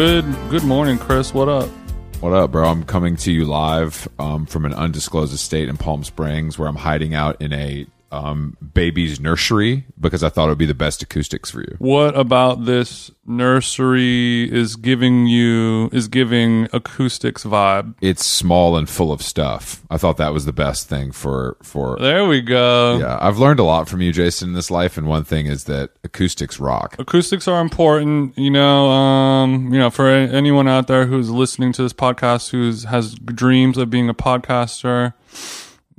Good good morning, Chris. What up? What up, bro? I'm coming to you live um, from an undisclosed estate in Palm Springs where I'm hiding out in a um, baby's nursery because I thought it would be the best acoustics for you. What about this nursery is giving you is giving acoustics vibe? It's small and full of stuff. I thought that was the best thing for for. There we go. Yeah, I've learned a lot from you, Jason, in this life, and one thing is that acoustics rock. Acoustics are important, you know. Um, you know, for anyone out there who's listening to this podcast who has dreams of being a podcaster,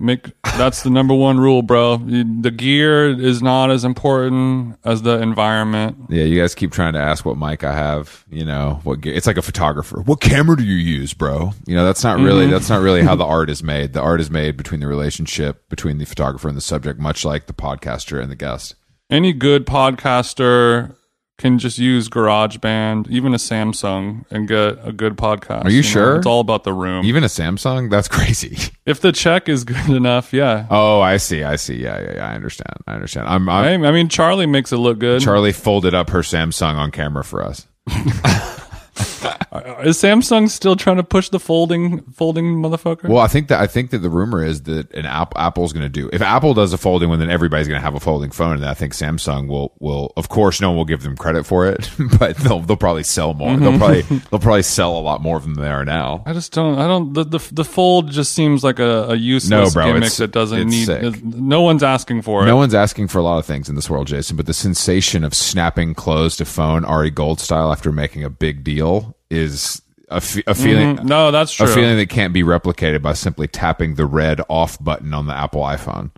make that's the number one rule, bro. You- The gear is not as important as the environment. Yeah, you guys keep trying to ask what mic I have. You know, what ge- it's like a photographer. What camera do you use, bro? You know, that's not really mm-hmm. that's not really how the art is made. The art is made between the relationship between the photographer and the subject, much like the podcaster and the guest. any good podcaster can just use GarageBand, even a Samsung, and get a good podcast. Are you know? sure? It's all about the room. Even a Samsung, that's crazy. if the check is good enough, yeah. Oh, I see. I see. Yeah, yeah, yeah. I understand. I understand. I'm, I'm I, I mean, Charlie makes it look good. Charlie folded up her Samsung on camera for us. is Samsung still trying to push the folding, folding motherfucker? Well, I think that I think that the rumor is that an app, Apple's going to do. If Apple does a folding one, then everybody's going to have a folding phone, and I think Samsung will will. Of course, no one will give them credit for it, but they'll they'll probably sell more. They'll probably they'll probably sell a lot more of them than they are now. I just don't. I don't. The the, the fold just seems like a, a useless No, bro, gimmick that doesn't need. sick. No one's asking for it. No one's asking for a lot of things in this world, Jason, but the sensation of snapping closed to phone Ari Gold style after making a big deal is a, feeling. Mm, no, that's true. A feeling that can't be replicated by simply tapping the red off button on the Apple iPhone.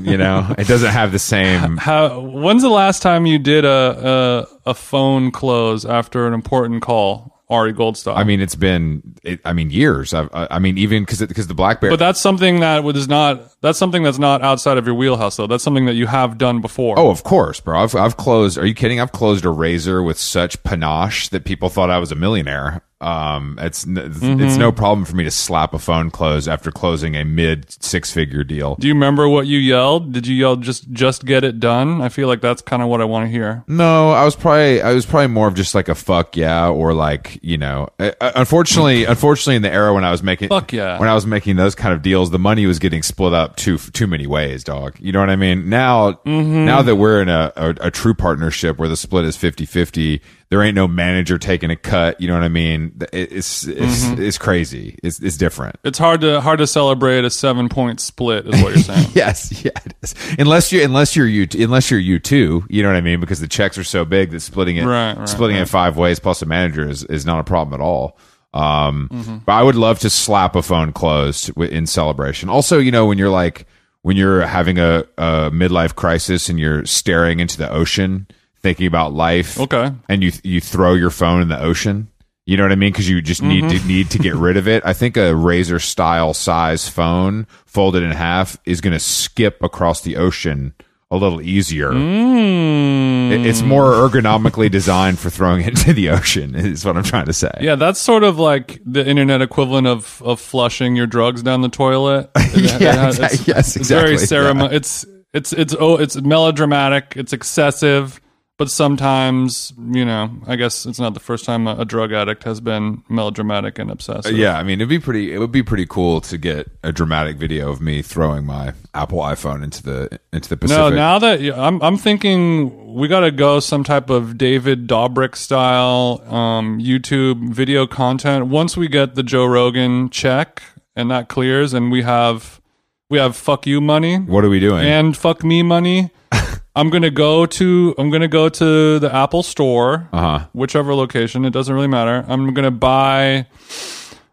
you know, it doesn't have the same. How? When's the last time you did a a, a phone close after an important call, Ari Gold style? I mean, it's been. It, I mean, years. I, I I mean, even because because the BlackBerry. but that's something that is not. That's something that's not outside of your wheelhouse, though. That's something that you have done before. Oh, of course, bro. I've I've closed. Are you kidding? I've closed a razor with such panache that people thought I was a millionaire. Um, it's n- it's Mm-hmm. no problem for me to slap a phone close after closing a mid six figure deal. Do you remember what you yelled? Did you yell just just get it done? I feel like that's kind of what I want to hear. No, I was probably I was probably more of just like a fuck yeah or like you know. uh, uh, Unfortunately, unfortunately, in the era when I was making Fuck yeah. when I was making those kind of deals, the money was getting split up too too many ways, dog. You know what I mean? Now Mm-hmm. now that we're in a, a a true partnership where the split is 50-50, there ain't no manager taking a cut. You know what I mean? It's it's Mm-hmm. it's crazy. It's it's different. It's hard to hard to celebrate a seven point split, is what you're saying. Yes, yeah, it is. Unless you unless you're you unless you're you too, you know what I mean? Because the checks are so big that splitting it Right, right, splitting it five ways plus a manager is, is not a problem at all. Um, but I would love to slap a phone closed in celebration. Also, you know, when you're like when you're having a, a midlife crisis and you're staring into the ocean, thinking about life, Okay. and you you throw your phone in the ocean. You know what I mean? Because you just need to need to get rid of it. I think a razor style size phone folded in half is going to skip across the ocean a little easier. Mm. It- It's more ergonomically designed for throwing it into the ocean. Is what I'm trying to say. Yeah, that's sort of like the internet equivalent of of flushing your drugs down the toilet. It- Yeah, exact- yes, It's very exactly, ceremonial. It's it's it's oh, it's melodramatic. It's excessive, but sometimes you know, I guess it's not the first time a, a drug addict has been melodramatic and obsessive. Yeah, I mean, it'd be pretty. It would be pretty cool to get a dramatic video of me throwing my Apple iPhone into the into the Pacific. No, now that yeah, I'm, I'm thinking we got to go some type of David Dobrik style um, YouTube video content. Once we get the Joe Rogan check and that clears, and we have we have fuck you money what are we doing? and fuck me money. I'm gonna go to I'm gonna go to the Apple store, uh-huh. whichever location. It doesn't really matter. I'm gonna buy.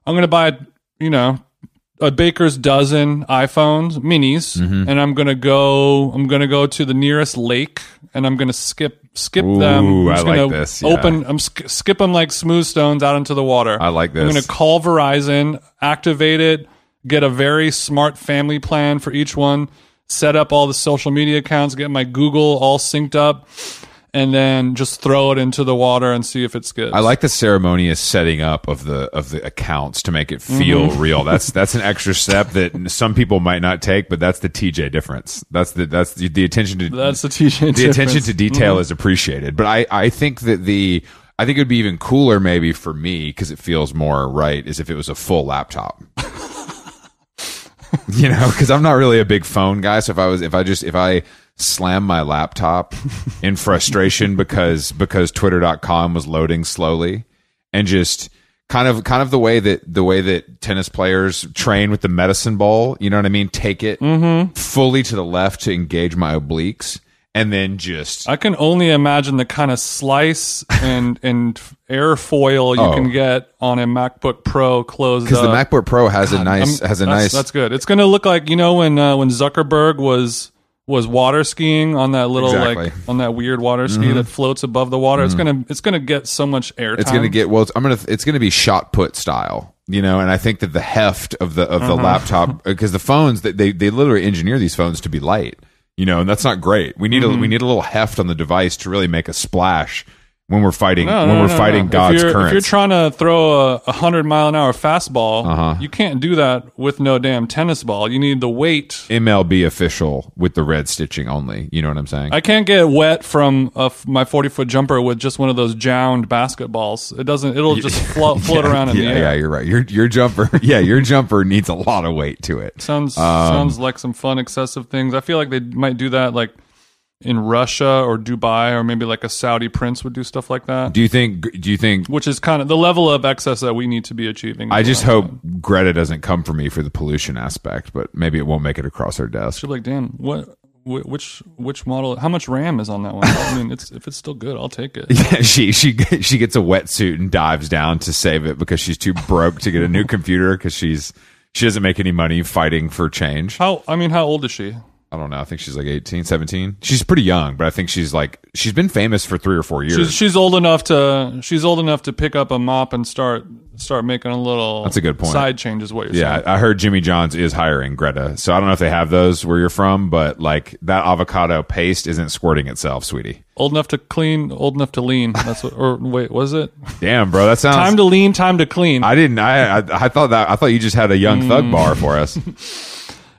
I'm gonna buy. You know. A baker's dozen iPhones, minis, Mm-hmm. and I'm gonna go. I'm gonna go to the nearest lake, and I'm gonna skip skip them. I'm I like gonna this, yeah. Open. I'm sk- skip them like smooth stones out into the water. I like this. I'm gonna call Verizon, activate it, get a very smart family plan for each one, set up all the social media accounts, get my Google all synced up, and then just throw it into the water and see if it skips. I like the ceremonious setting up of the of the accounts to make it feel Mm-hmm. real. That's that's an extra step that some people might not take, but that's the TJ difference. That's the that's the, the attention to That's the TJ the attention difference. Mm-hmm. to detail is appreciated. But I I think that the I think it would be even cooler maybe for me because it feels more right is if it was a full laptop. you know, because I'm not really a big phone guy. So if I was, if I just, if I slam my laptop in frustration because because Twitter.com was loading slowly and just kind of kind of the way that the way that tennis players train with the medicine ball, you know what I mean? Take it mm-hmm. fully to the left to engage my obliques and then just I can only imagine the kind of slice and and airfoil you Oh. can get on a MacBook Pro closed because the MacBook Pro has a nice I'm- has a that's, nice That's good. It's going to look like you know when uh, when Zuckerberg was was water skiing on that little Exactly. like on that weird water ski that floats above the water. It's gonna it's gonna get so much airtime. it's going to get well it's, i'm going to it's going to be shot put style you know and i think that the heft of the of the Uh-huh. laptop because the phones they, they they literally engineer these phones to be light you know and that's not great we need Mm-hmm. a we need a little heft on the device to really make a splash when we're fighting No, when no, we're no, fighting god's if you're, currents If you're trying to throw a, a hundred mile an hour fastball, Uh-huh. you can't do that with no damn tennis ball. You need the weight. mlb official with the red stitching only you know what i'm saying I can't get wet from a my forty foot jumper with just one of those jound basketballs. It doesn't. It'll just float float around in yeah, the air. yeah, you're right. Your your jumper, yeah, your jumper needs a lot of weight to it. Sounds Um, sounds like some fun excessive things. I feel like they might do that like in Russia or Dubai or maybe like a Saudi prince would do stuff like that. Do you think? Do you think? Which is kind of the level of excess that we need to be achieving. I just hope Greta doesn't come for me for the pollution aspect, but maybe it won't make it across her desk. She'll be like, Dan, what, which, which model? How much RAM is on that one? I mean, it's if it's still good, I'll take it. Yeah, she she she gets a wetsuit and dives down to save it because she's too broke to get a new computer because she's she doesn't make any money fighting for change. How? I mean, how old is she? I don't know. I think she's like 18, 17. She's pretty young, but I think she's like she's been famous for 3 or 4 years. She's she's old enough to she's old enough to pick up a mop and start start making a little. That's a good point. Side change is what you're saying. yeah, saying. I heard Jimmy John's is hiring Greta. So I don't know if they have those where you're from, but like that avocado paste isn't squirting itself, sweetie. Old enough to clean, old enough to lean. That's what. Or wait, was it Damn, bro, that sounds time to lean, time to clean? I didn't. I, I I thought that. I thought you just had a young Mm. thug bar for us.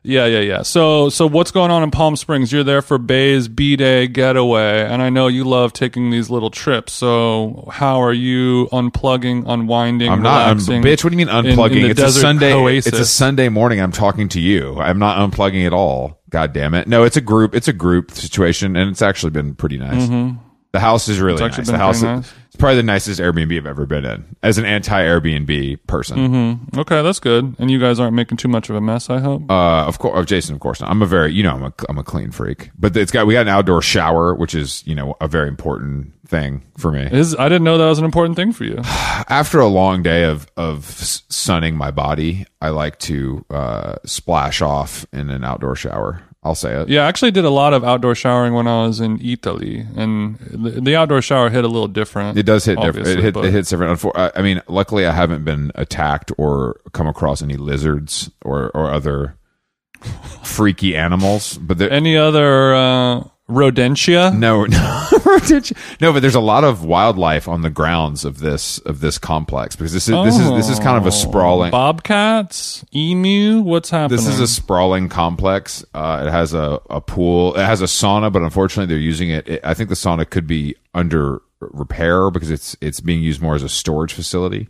Yeah, yeah, yeah. So, so what's going on in Palm Springs? You're there for Bay's B Day getaway, and I know you love taking these little trips. So, how are you unplugging, unwinding? I'm not, I'm, bitch. What do you mean unplugging? in the it's a Sunday. oasis? It's a Sunday morning. I'm talking to you. I'm not unplugging at all. God damn it. No, it's a group. It's a group situation, and it's actually been pretty nice. Mm-hmm. The house is really nice. The house. nice. It's probably the nicest Airbnb I've ever been in as an anti Airbnb person. Mm-hmm. Okay, that's good. And you guys aren't making too much of a mess, I hope. Uh, of course, Jason. Of course not. I'm a very, you know, I'm a, I'm a clean freak. But it's got we got an outdoor shower, which is you know a very important thing for me. Is I didn't know that was an important thing for you. After a long day of of sunning my body, I like to uh, splash off in an outdoor shower. I'll say it. Yeah, I actually did a lot of outdoor showering when I was in Italy, and the, the outdoor shower hit a little different. It does hit different. It, hit, but- it hits different. I I mean, luckily, I haven't been attacked or come across any lizards or or other freaky animals. But there, Any other uh, rodentia? No, no, Did you- no, but there's a lot of wildlife on the grounds of this of this complex because this is this is this is kind of a sprawling. Bobcats, emu. What's happening? This is a sprawling complex. Uh, it has a, a pool. It has a sauna, but unfortunately, they're using it. it. I think the sauna could be under repair because it's it's being used more as a storage facility.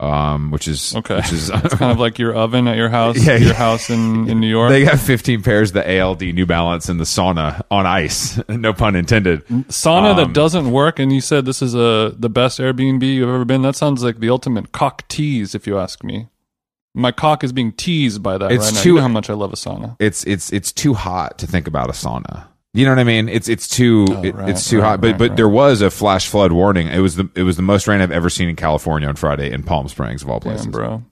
Um, which is okay. Which is it's kind of like your oven at your house. Yeah, your yeah. house in in New York. they got 15 pairs of the ALD New Balance in the sauna on ice. no pun intended. sauna um, that doesn't work, and you said this is a the best Airbnb you've ever been. That sounds like the ultimate cock tease, if you ask me. My cock is being teased by that It's right now. too- You know how much I love a sauna. it's it's it's too hot to think about a sauna. You know what I mean? It's it's too oh, it- right, it's too right, hot. But right, but right. there was a flash flood warning. It was the it was the most rain I've ever seen in California on Friday in Palm Springs of all places. Damn, bro.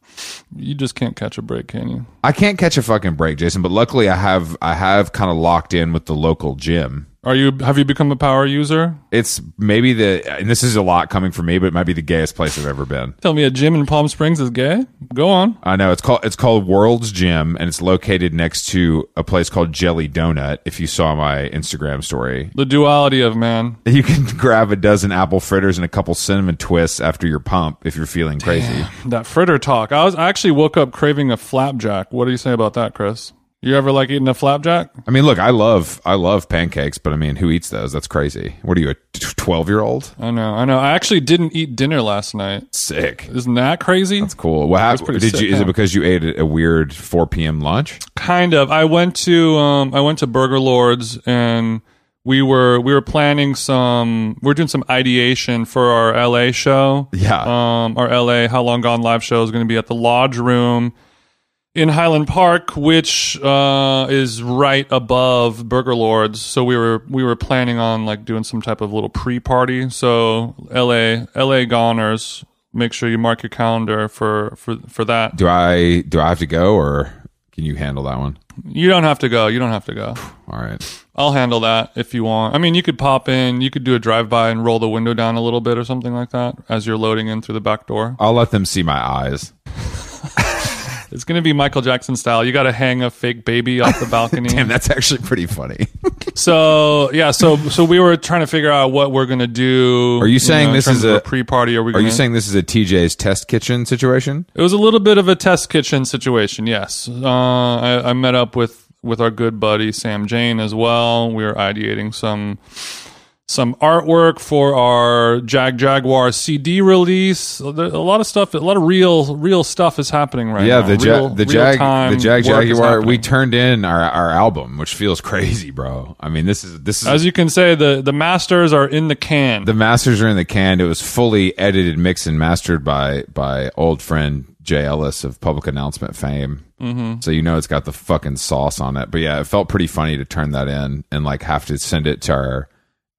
You just can't catch a break, can you? I can't catch a fucking break, Jason. But luckily, I have I have kind of locked in with the local gym. Are you have you become a power user? It's maybe the and this is a lot coming from me, but it might be the gayest place I've ever been. Tell me a gym in Palm Springs is gay? Go on. I know it's called it's called World's Gym, and it's located next to a place called Jelly Donut. If you saw my Instagram story, The duality of man. You can grab a dozen apple fritters and a couple cinnamon twists after your pump if you're feeling crazy. That fritter talk. I was I actually woke up craving a flapjack. What do you say about that, Chris? You ever like eating a flapjack? I mean, look, I love I love pancakes, but I mean, who eats those? That's crazy. What are you, a twelve year old? I know, I know. I actually didn't eat dinner last night. Sick. Isn't that crazy? That's cool. What happened? pretty Did sick, you? Is it because you ate a weird four p.m. lunch? kind of. I went to um, I went to Burger Lords and we were we were planning some. We are doing some ideation for our LA show. Yeah. Um, our LA How Long Gone live show is going to be at the Lodge Room in Highland Park, which uh, is right above Burger Lords. So we were we were planning on like doing some type of little pre party. So LA LA Goners, make sure you mark your calendar for for for that. Do I do I have to go or can you handle that one? You don't have to go. You don't have to go. All right. I'll handle that if you want. I mean, you could pop in, you could do a drive by and roll the window down a little bit or something like that as you're loading in through the back door. I'll let them see my eyes. It's going to be Michael Jackson style. You got to hang a fake baby off the balcony. Damn, that's actually pretty funny. so, yeah, so so we were trying to figure out what we're going to do. Are you saying in this is of a- pre-party? Are we Are gonna, you saying this is a TJ's test kitchen situation? It was a little bit of a test kitchen situation. Yes, uh, I, I met up with with our good buddy Sam Jane as well. We were ideating some some artwork for our Jagjaguwar CD release. A lot of stuff, a lot of real real stuff is happening right Yeah, now. the Real- ja- the Jag the Jagjaguwar. We turned in our, our album, which feels crazy, bro. I mean, this is this is as you can say, the the masters are in the can. the masters are in the can. It was fully edited, mixed, and mastered by by old friend Jay Ellis of Public Announcement fame. Mm-hmm. So you know it's got the fucking sauce on it. But yeah, it felt pretty funny to turn that in and like have to send it to our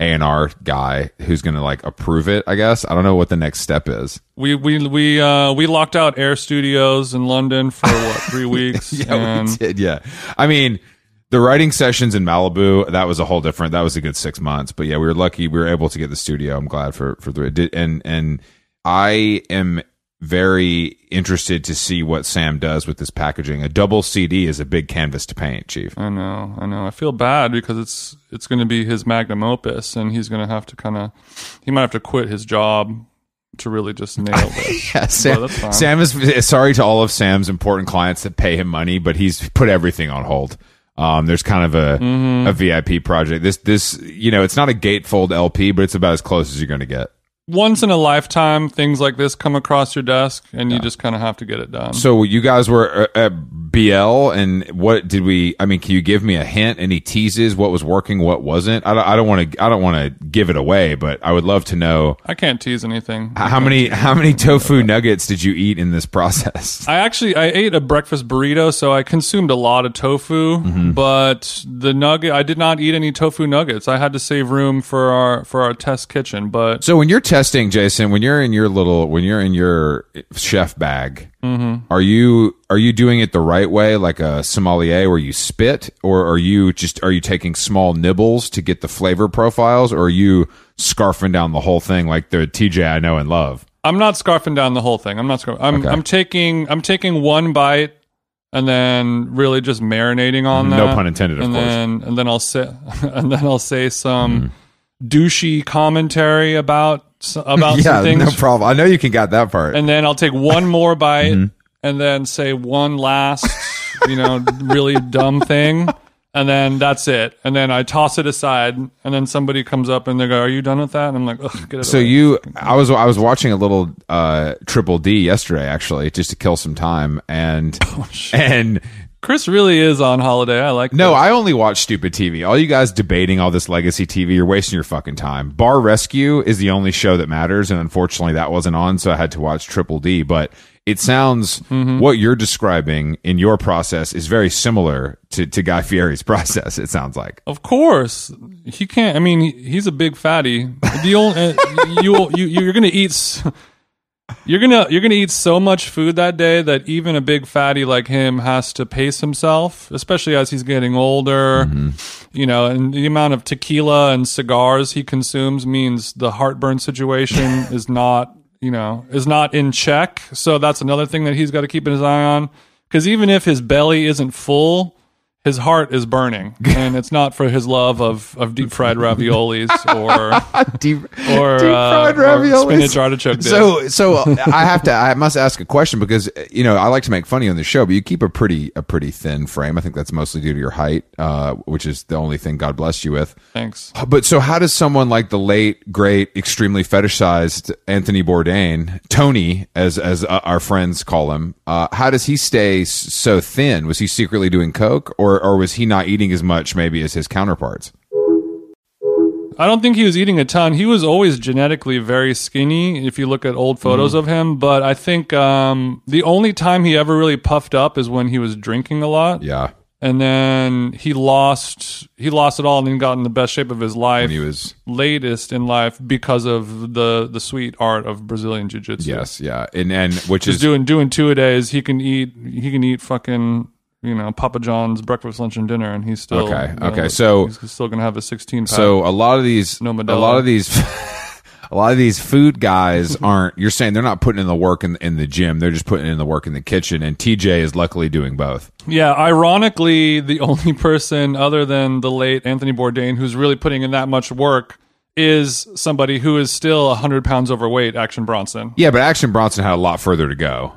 A and R guy who's gonna like approve it. I guess I don't know what the next step is. we we we uh we locked out Air Studios in London for what three weeks? Yeah, and we did. Yeah, I mean. The writing sessions in Malibu, that was a whole different. That was a good six months, but yeah, we were lucky. We were able to get the studio. I'm glad for for the did and and I am very interested to see what Sam does with this packaging. A double CD is a big canvas to paint, Chief. I know, I know. I feel bad because it's it's going to be his magnum opus, and he's going to have to kind of he might have to quit his job to really just nail this. Yeah, Sam. Sam is sorry to all of Sam's important clients that pay him money, but he's put everything on hold. Um, there's kind of a Mm-hmm. a VIP project. This this you know, it's not a gatefold LP, but it's about as close as you're going to get. Once in a lifetime, things like this come across your desk, and you just kind of have to get it done. So you guys were uh, at BL, and what did we? I mean, can you give me a hint? Any teases? What was working? What wasn't? I don't. I don't want to. I don't want to give it away, but I would love to know I can't tease anything. how many how many tofu nuggets did you eat in this process? I actually I ate a breakfast burrito, so I consumed a lot of tofu. Mm-hmm. But the nugget, I did not eat any tofu nuggets. I had to save room for our for our test kitchen. But So when you're testing, Jason, when you're in your little, when you're in your chef bag, are you are you doing it the right way, like a sommelier, where you spit, or are you just are you taking small nibbles to get the flavor profiles, or are you scarfing down the whole thing like the TJ I know and love? I'm not scarfing down the whole thing. I'm not scarfing. I'm Okay. I'm taking I'm taking one bite and then really just marinating on that. No pun intended, of and course. then and then I'll say and then I'll say some Mm-hmm. Douchey commentary about about some things. problem. I know you can got that part. and then I'll take one more bite Mm-hmm. and then say one last, you know, really dumb thing. And then that's it. And then I toss it aside. And then somebody comes up and they go, Are you done with that? And I'm like, get it So away." you, I was, I was watching a little uh, Triple D yesterday, actually, just to kill some time, and Oh, and Chris really is on holiday. I like no. I only watch stupid TV. All you guys debating all this legacy TV, you're wasting your fucking time. Bar Rescue is the only show that matters, and unfortunately, that wasn't on, so I had to watch Triple D. But it sounds Mm-hmm. what you're describing in your process is very similar to, to Guy Fieri's process. It sounds like. Of course, he can't. I mean, he's a big fatty. The only uh, you you you're gonna eat. You're gonna you're gonna eat so much food that day that even a big fatty like him has to pace himself, especially as he's getting older. Mm-hmm. You know, and the amount of tequila and cigars he consumes means the heartburn situation is not you know is not in check. So that's another thing that he's got to keep his eye on. Because even if his belly isn't full, his heart is burning, and it's not for his love of, of deep fried raviolis or deep, or, deep uh, fried or raviolis. spinach artichoke dip. So, so uh, I have to. I must ask a question because you know I like to make funny on the show, but you keep a pretty a pretty thin frame. I think that's mostly due to your height, uh, which is the only thing God blessed you with. Thanks. But so, how does someone like the late, great, extremely fetishized Anthony Bourdain, Tony, as as uh, our friends call him, uh, how does he stay so thin? Was he secretly doing coke, or or was he not eating as much, maybe, as his counterparts? I don't think he was eating a ton. He was always genetically very skinny if you look at old photos of him. But I think um, the only time he ever really puffed up is when he was drinking a lot. Yeah, And then he lost he lost it all and then got in the best shape of his life. he was. latest in life because of the the sweet art of Brazilian jiu jitsu. Yes, yeah, and and which Just is doing doing two a days. He can eat he can eat fucking you know Papa John's breakfast, lunch, and dinner, and he's still Okay, you know, okay, so- he's still gonna have a sixteen pack. So a lot of these, No a lot of these, a lot of these food guys aren't. You're saying they're not putting in the work in, in the gym. They're just putting in the work in the kitchen. And TJ is luckily doing both. Yeah, ironically, the only person other than the late Anthony Bourdain who's really putting in that much work is somebody who is still 100 pounds overweight, Action Bronson. Yeah, but Action Bronson had a lot further to go.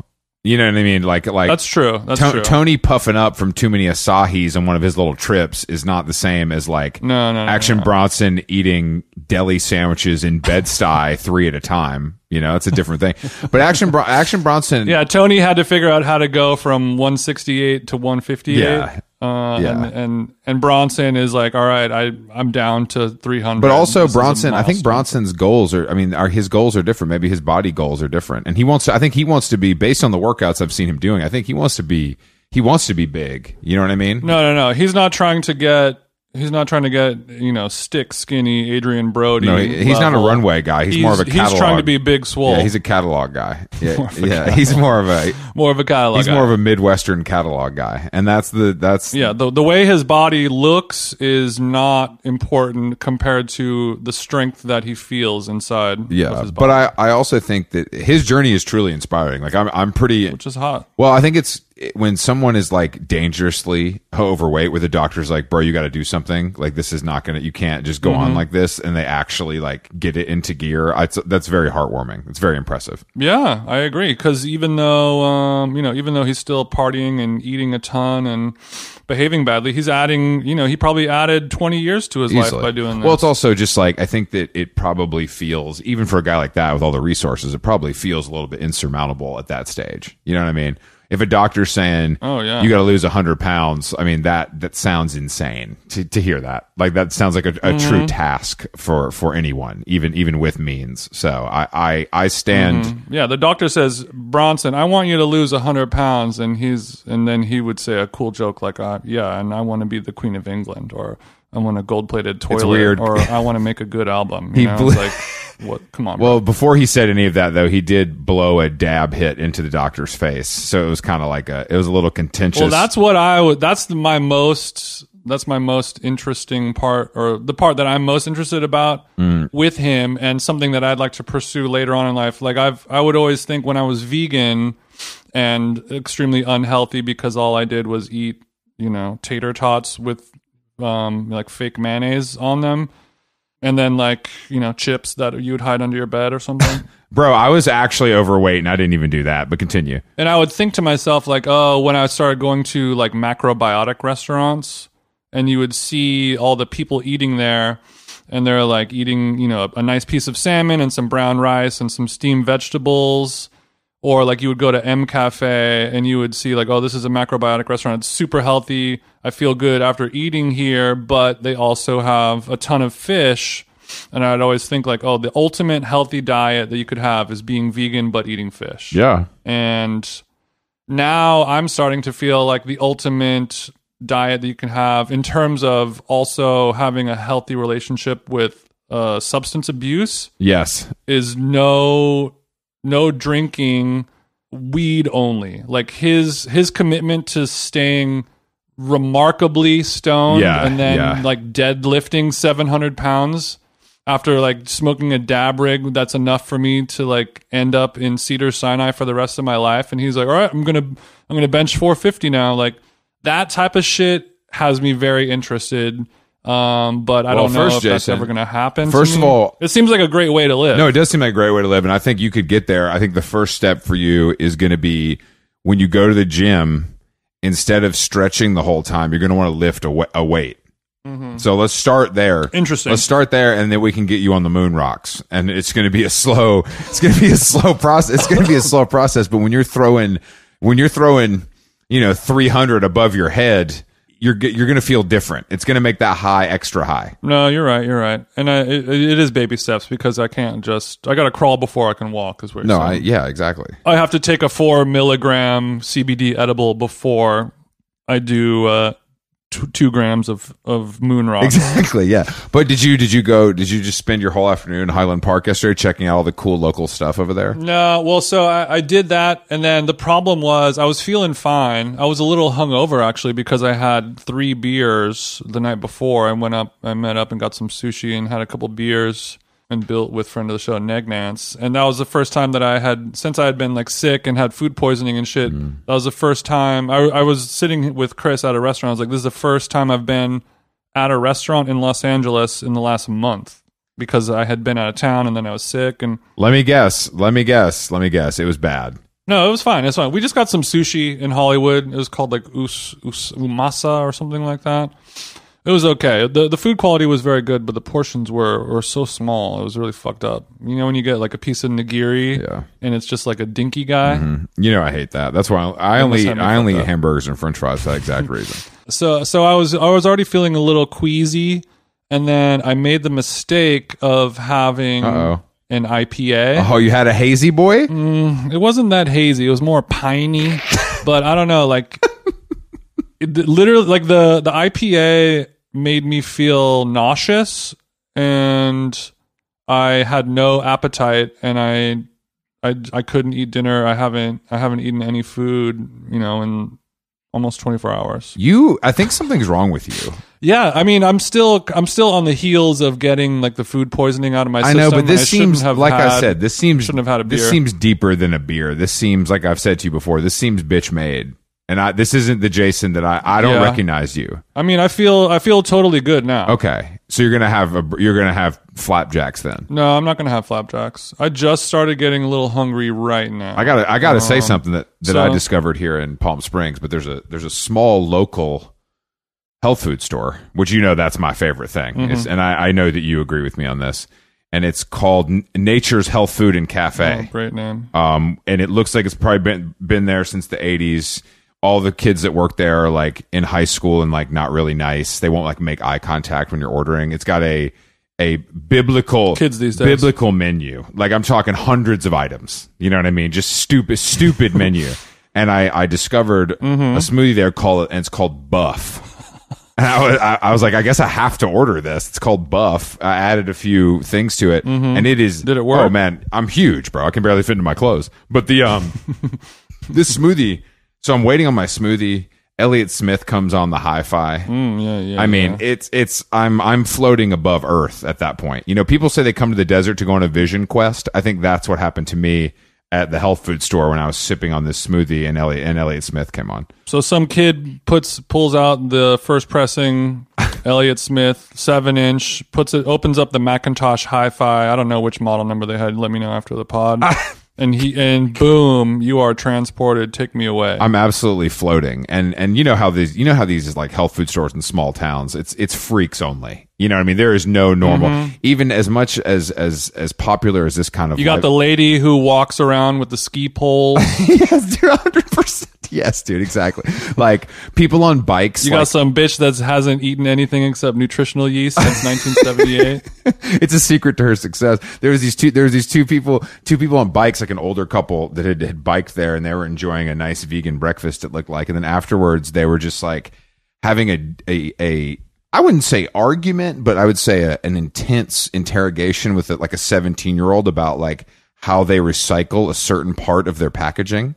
You know what I mean? Like like That's true. That's To- true. Tony puffing up from too many Asahis on one of his little trips is not the same as like No, no, no, Action no. Bronson eating deli sandwiches in Bed Stuy three at a time. You know, it's a different thing. But Action Bron- Action Bronson, Yeah, Tony had to figure out how to go from 168 to 158. Yeah. Uh, Yeah. And, and and Bronson is like, all right, I I'm down to 300. But also This Bronson, I think. Bronson's goals are. I mean, are his goals are different. Maybe his body goals are different, and he wants. to I think he wants to be based on the workouts I've seen him doing. I think he wants to be. He wants to be big. You know what I mean? No, no, no. He's not trying to get. He's not trying to get you know stick skinny Adrien Brody. No, he- he's not a runway guy. He's, more of a catalog. He's trying to be big swole. Yeah, he's a catalog guy. Yeah, yeah. He's more of a. more of a catalog. He's guy. more of a midwestern catalog guy, and that's the that's Yeah, the the way his body looks is not important compared to the strength that he feels inside. of yeah. his body, But I I also think that his journey is truly inspiring. Like I'm I'm pretty which is hot. Well, I think it's when someone is like dangerously overweight, where the doctor's like, "Bro, you got to do something. Like this is not gonna. You can't just go Mm-hmm. on like this." And they actually like get it into gear. I, that's very heartwarming. It's very impressive. Yeah, I agree. Because even though, um, you know, even though he's still partying and eating a ton and behaving badly, he's adding. You know, he probably added twenty years to his life by doing this. Well, it's also just like I think that it probably feels, even for a guy like that with all the resources, it probably feels a little bit insurmountable at that stage. You know what I mean? If a doctor's saying, Oh, yeah. you got to lose hundred pounds," I mean that that sounds insane to, to hear that. Like that sounds like a, a Mm-hmm. true task for for anyone, even even with means. So I I, I stand. yeah, the doctor says, Bronson, I want you to lose hundred pounds, and he's, and then he would say a cool joke like, uh, "Yeah, and I want to be the Queen of England," or "I want a gold-plated toilet," weird. or "I want to make a good album." He know, it's like, what? Come on, bro. Well, before he said any of that, though, he did blow a dab hit into the doctor's face. So it was kind of like a, it was a little contentious. Well, that's what I would. That's the- my most. That's my most interesting part, or the part that I'm most interested about Mm. with him, and something that I'd like to pursue later on in life. Like I've, I would always think when I was vegan and extremely unhealthy because all I did was eat, you know, tater tots with um like fake mayonnaise on them, and then like you know chips that you would hide under your bed or something. Bro, I was actually overweight and I didn't even do that, but continue. And I would think to myself, like, oh, when I started going to like macrobiotic restaurants and you would see all the people eating there and they're like eating, you know, a nice piece of salmon and some brown rice and some steamed vegetables. Or like you would go to M Cafe and you would see like, oh, this is a macrobiotic restaurant. It's super healthy. I feel good after eating here, but they also have a ton of fish. And I'd always think like, oh, the ultimate healthy diet that you could have is being vegan but eating fish. Yeah. And now I'm starting to feel like the ultimate diet that you can have in terms of also having a healthy relationship with uh, substance abuse Yes. is no no drinking weed only like his his commitment to staying remarkably stoned Yeah, and then yeah. like deadlifting 700 pounds after like smoking a dab rig that's enough for me to like end up in Cedars-Sinai for the rest of my life and he's like all right i'm gonna i'm gonna bench 450 now like that type of shit has me very interested. Um, but I Well, don't know first, if that's Jason, ever going to happen. first of all- it seems like a great way to live. No, it does seem like a great way to live, and I think you could get there. I think the first step for you is going to be when you go to the gym. Instead of stretching the whole time, you're going to want to lift a, a weight. So let's start there. Interesting. Let's start there, and then we can get you on the moon rocks. And it's going to be a slow. It's going to be a slow process. It's going to be a slow process. But when you're throwing, when you're throwing, you know, 300 above your head, you're you're going to feel different. It's going to make that high extra high. No, you're right. You're right. And I, it, it is baby steps because I can't just. I got to crawl before I can walk. Is what you're No, I, yeah, exactly. I have to take a four milligram CBD edible before I do uh, t- two grams of of moon rock. Exactly, yeah. But did you did you go did you just spend your whole afternoon in Highland Park yesterday checking out all the cool local stuff over there? No, well, so I, I did that, and then the problem was I was feeling fine. I was a little hungover actually because I had three beers the night before. I went up, I met up and got some sushi and had a couple beers and built with friend of the show Negnance, and that was the first time that I had since I had been like sick and had food poisoning and shit. Mm. That was the first time I, I was sitting with Chris at a restaurant. I was like, "This is the first time I've been at a restaurant in Los Angeles in the last month." Because I had been out of town and then I was sick and Let me guess. Let me guess. Let me guess. It was bad. No, it was fine. It's fine. We just got some sushi in Hollywood. It was called like us, us umasa or something like that. It was okay. the The food quality was very good, but the portions were were so small. It was really fucked up. You know when you get like a piece of nigiri, Yeah. and it's just like a dinky guy. Mm-hmm. You know I hate that. That's why I, I only I only eat hamburgers and French fries for that exact reason. So so I was I was already feeling a little queasy, and then I made the mistake of having Uh-oh. an IPA. Oh, you had a hazy boy? Mm, it wasn't that hazy. It was more piney, but I don't know. Like, it, literally, like the the IPA made me feel nauseous, and I had no appetite, and I, I, I couldn't eat dinner. I haven't I haven't eaten any food, you know, in almost twenty four hours. You I think something's wrong with you. Yeah, I mean, I'm still I'm still on the heels of getting like the food poisoning out of my system. I know, but this shouldn't seems have like I said, this seems shouldn't have had a beer. This seems deeper than a beer. This seems like I've said to you before. This seems bitch made. And I this isn't the Jason that I I don't Yeah. recognize you. I mean, I feel I feel totally good now. Okay. So you're going to have a you're to have flapjacks then. No, I'm not gonna have flapjacks. I just started getting a little hungry right now. I got to I got to say something that that I discovered here in Palm Springs, but there's a there's a small local health food store, which you know that's my favorite thing. Mm-hmm. It's- and I, I know that you agree with me on this. And it's called Nature's Health Food and Oh, Cafe. great name. Um, and it looks like it's probably been been there since the 80s. All the kids that work there are like in high school and like not really nice. They won't like make eye contact when you're ordering. It's got a a biblical Kids these days. biblical menu. Like I'm talking hundreds of items. You know what I mean? Just stupid stupid menu. And I I discovered Mm-hmm. a smoothie there called and it's called Buff. And I was, I, I was like, I guess I have to order this. It's called Buff. I added a few things to it, and it is. Mm-hmm. Did it work? Oh man, I'm huge, bro. I can barely fit into my clothes. But the um, this smoothie. So I'm waiting on my smoothie. Elliott Smith comes on the hi-fi. Mm, yeah, yeah. I mean, yeah. it's it's I'm I'm floating above Earth at that point. You know, people say they come to the desert to go on a vision quest. I think that's what happened to me at the health food store when I was sipping on this smoothie and Elliott and Elliott Smith came on. so some kid puts pulls out the first pressing Elliott Smith seven inch, puts it opens up the McIntosh Hi-Fi. I don't know which model number they had. Let me know after the pod. and he and boom, you are transported. Take me away. I'm absolutely floating, and and you know how these you know how these is like health food stores in small towns. It's it's freaks only. You know what I mean? There is no normal. Mm-hmm. Even as much as as as popular as this kind of you got life- the lady who walks around with the ski pole. yes, dude, hundred percent. Yes, dude, exactly. Like people on bikes. You like, got some bitch that hasn't eaten anything except nutritional yeast since 1978. it's a secret to her success. There was these two. There was these two people. Two people on bikes, like an older couple that had, had biked there, and they were enjoying a nice vegan breakfast. It looked like, and then afterwards, they were just like having a a. a I wouldn't say argument, but I would say a, an intense interrogation with like a 17 year old about like how they recycle a certain part of their packaging.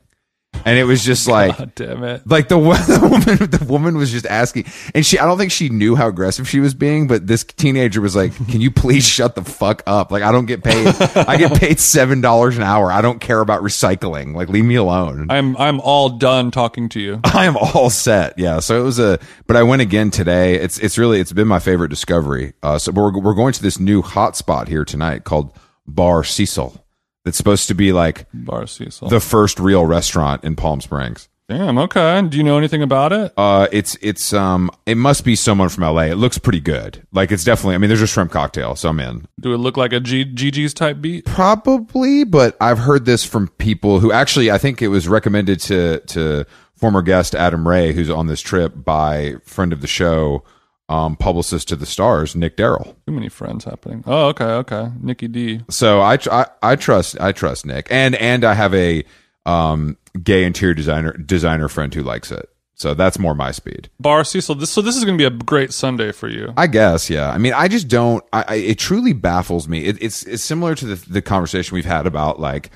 And it was just like God damn it. like the, the woman the woman was just asking and she i don't think she knew how aggressive she was being but this teenager was like can you please shut the fuck up like i don't get paid i get paid seven dollars an hour i don't care about recycling like leave me alone I'm I'm all done talking to you. I am all set. Yeah. So it was a, but I went again today. It's it's really it's been my favorite discovery. Uh, so we're we're going to this new hotspot here tonight called Bar Cecil. That's supposed to be like Bar Cecil. the first real restaurant in Palm Springs. Damn. Okay. Do you know anything about it? Uh, it's it's um, it must be someone from LA. It looks pretty good. Like it's definitely. I mean, there's a shrimp cocktail, so I'm in. Do it look like a G- GG's type beat? Probably, but I've heard this from people who actually I think it was recommended to to former guest Adam Ray, who's on this trip by friend of the show, um, publicist to the stars, Nick Darrell. Too many friends happening. Oh, okay, okay. Nikki D. So I, I I trust I trust Nick, and and I have a um gay interior designer designer friend who likes it. So that's more my speed. Bar Cecil. This, so this is going to be a great Sunday for you. I guess, yeah. I mean, I just don't. I, I it truly baffles me. It, it's it's similar to the the conversation we've had about like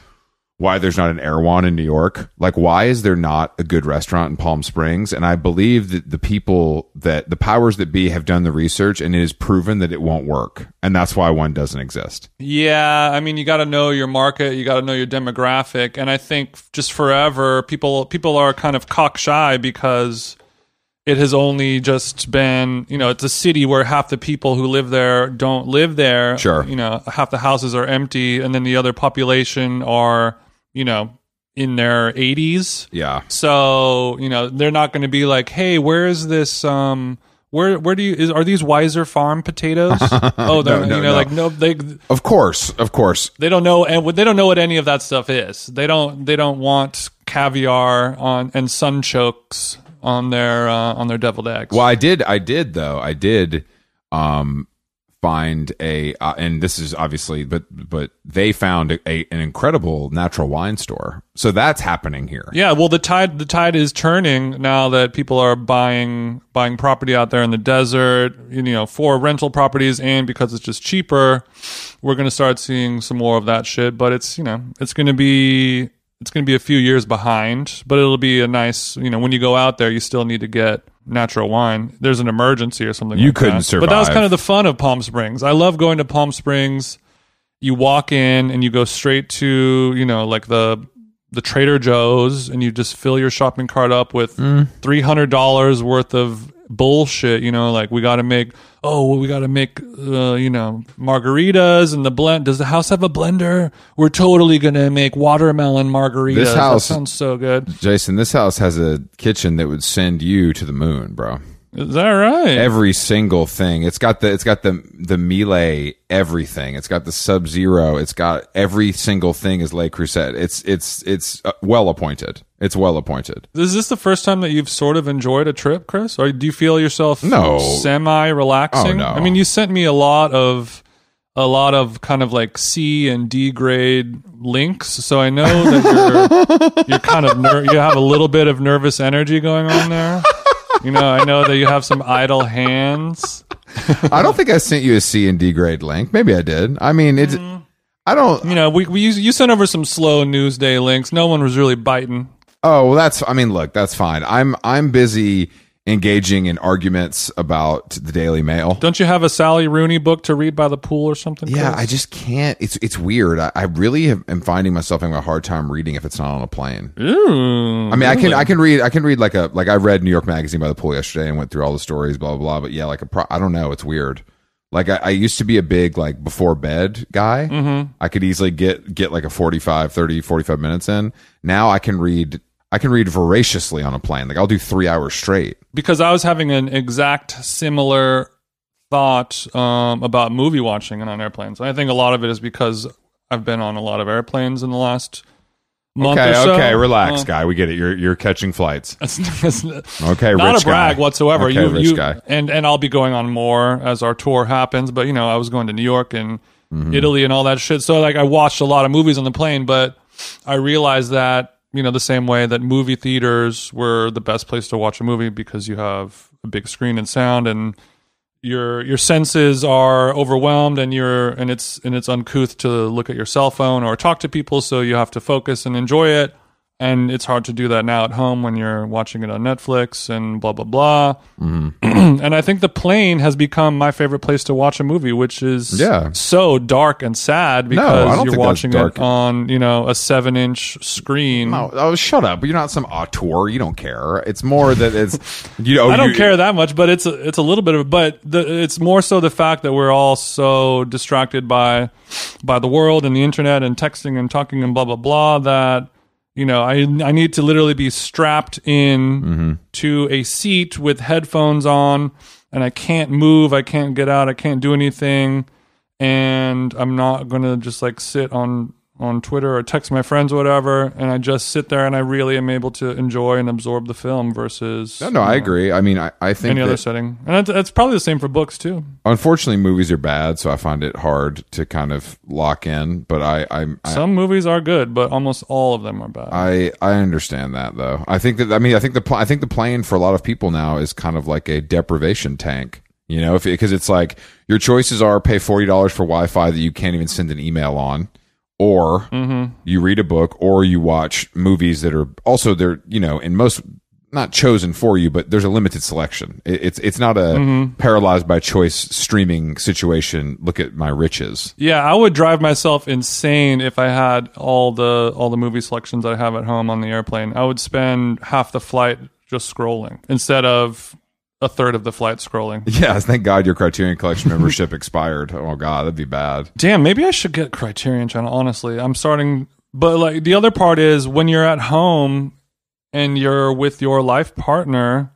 why there's not an Erewhon in New York. Like, why is there not a good restaurant in Palm Springs? And I believe that the people that the powers that be have done the research, and it is proven that it won't work, and that's why one doesn't exist. Yeah, I mean, you got to know your market, you got to know your demographic, and I think just forever, people people are kind of cock shy because it has only just been, you know, it's a city where half the people who live there don't live there. Sure. you know, half the houses are empty, and then the other population are, you know, in their 80s. Yeah. So, you know, they're not going to be like, "Hey, where is this um where where do you is are these Weiser Farm potatoes?" oh, they're no, you know no. like no they Of course, of course. they don't know and they don't know what any of that stuff is. They don't they don't want caviar on and sunchokes on their uh, on their deviled eggs. Well, I did. I did though. I did um find a uh, and this is obviously but but they found a, a an incredible natural wine store. So that's happening here. Yeah, well the tide the tide is turning now that people are buying buying property out there in the desert, you know, for rental properties and because it's just cheaper, we're going to start seeing some more of that shit, but it's, you know, it's going to be it's going to be a few years behind, but it'll be a nice, you know, when you go out there, you still need to get natural wine. There's an emergency or something You like couldn't that. But that was kind of the fun of Palm Springs. I love going to Palm Springs. You walk in and you go straight to, you know, like the the Trader Joe's and you just fill your shopping cart up with Mm. three hundred dollars worth of bullshit. You know, like we got to make oh well, we got to make uh, you know margaritas and the blend. Does the house have a blender? We're totally gonna make watermelon margaritas. This house- that sounds so good. Jason, this house has a kitchen that would send you to the moon, bro. Is that right? Every single thing. It's got the it's got the the Miele everything. It's got the sub zero. It's got every single thing is Le Creuset. It's it's it's uh, well appointed. It's well appointed. Is this the first time that you've sort of enjoyed a trip, Chris? Or do you feel yourself No. semi relaxing? Oh, no. I mean, you sent me a lot of a lot of kind of like C and D grade links, so I know that you're you're kind of ner- you have a little bit of nervous energy going on there. You know, I know that you have some idle hands. I don't think I sent you a C and D grade link. Maybe I did. I mean, it's mm. I don't You know, we, we you, you sent over some slow news day links. No one was really biting. Oh, well that's I mean, look, that's fine. I'm I'm busy engaging in arguments about the Daily Mail. Don't you have a Sally Rooney book to read by the pool or something? Yeah, Chris? I just can't. It's it's weird. I, I really have, am finding myself having a hard time reading if it's not on a plane. Ooh, I mean, I can I can read I can read like a like I read New York Magazine by the pool yesterday and went through all the stories, blah blah blah. But yeah, like a pro, I don't know. It's weird. Like I, I used to be a big like before bed guy. Mm-hmm. I could easily get get like a 45, 30, 45 minutes in. Now I can read I can read voraciously on a plane. Like I'll do three hours straight. because I was having an exact similar thought um, about movie watching and on airplanes. And I think a lot of it is because I've been on a lot of airplanes in the last month Okay, or so. okay, relax, Uh, guy. We get it. You're you're catching flights. it's, it's Okay, not a brag guy. whatsoever. Okay, you, you, guy. and and I'll be going on more as our tour happens. But you know, I was going to New York and Mm-hmm. Italy and all that shit. So like, I watched a lot of movies on the plane, but I realized that you know the same way that movie theaters were the best place to watch a movie because you have a big screen and sound and your your senses are overwhelmed and you're and it's and it's uncouth to look at your cell phone or talk to people so you have to focus and enjoy it and it's hard to do that now at home when you're watching it on Netflix and blah blah blah. Mm-hmm. and I think the plane has become my favorite place to watch a movie, which is Yeah. so dark and sad because don't you're watching it on you know a seven inch screen. Oh, oh, shut up! You're not some auteur. You don't care. It's more that it's you know. I don't you- care that much, but it's a, it's a little bit of but the, it's more so the fact that we're all so distracted by by the world and the internet and texting and talking and blah blah blah that you know I I need to literally be strapped in Mm-hmm. to a seat with headphones on and I can't move, I can't get out, I can't do anything and I'm not going to just like sit on on Twitter or text my friends or whatever and I just sit there and I really am able to enjoy and absorb the film versus No, no, I agree. I mean, I, I think any other setting. And it's, it's probably the same for books too. unfortunately movies are bad, so I find it hard to kind of lock in. But I, I, I Some movies are good, but almost all of them are bad. I I understand that though. I think that I mean I think the pl- I think the plane for a lot of people now is kind of like a deprivation tank. You know, because it's like your choices are pay forty dollars for Wi-Fi that you can't even send an email on, or mm-hmm. you read a book, or you watch movies that are also they're you know in most not chosen for you, but there's a limited selection. It, it's it's not a mm-hmm. paralyzed by choice streaming situation. Look at my riches. yeah, I would drive myself insane if I had all the all the movie selections I have at home on the airplane. I would spend half the flight just scrolling instead of a third of the flight scrolling. Yeah, thank God your Criterion Collection membership expired. Oh God, that'd be bad. Damn, maybe I should get Criterion Channel. Honestly, I'm starting. But like the other part is when you're at home and you're with your life partner,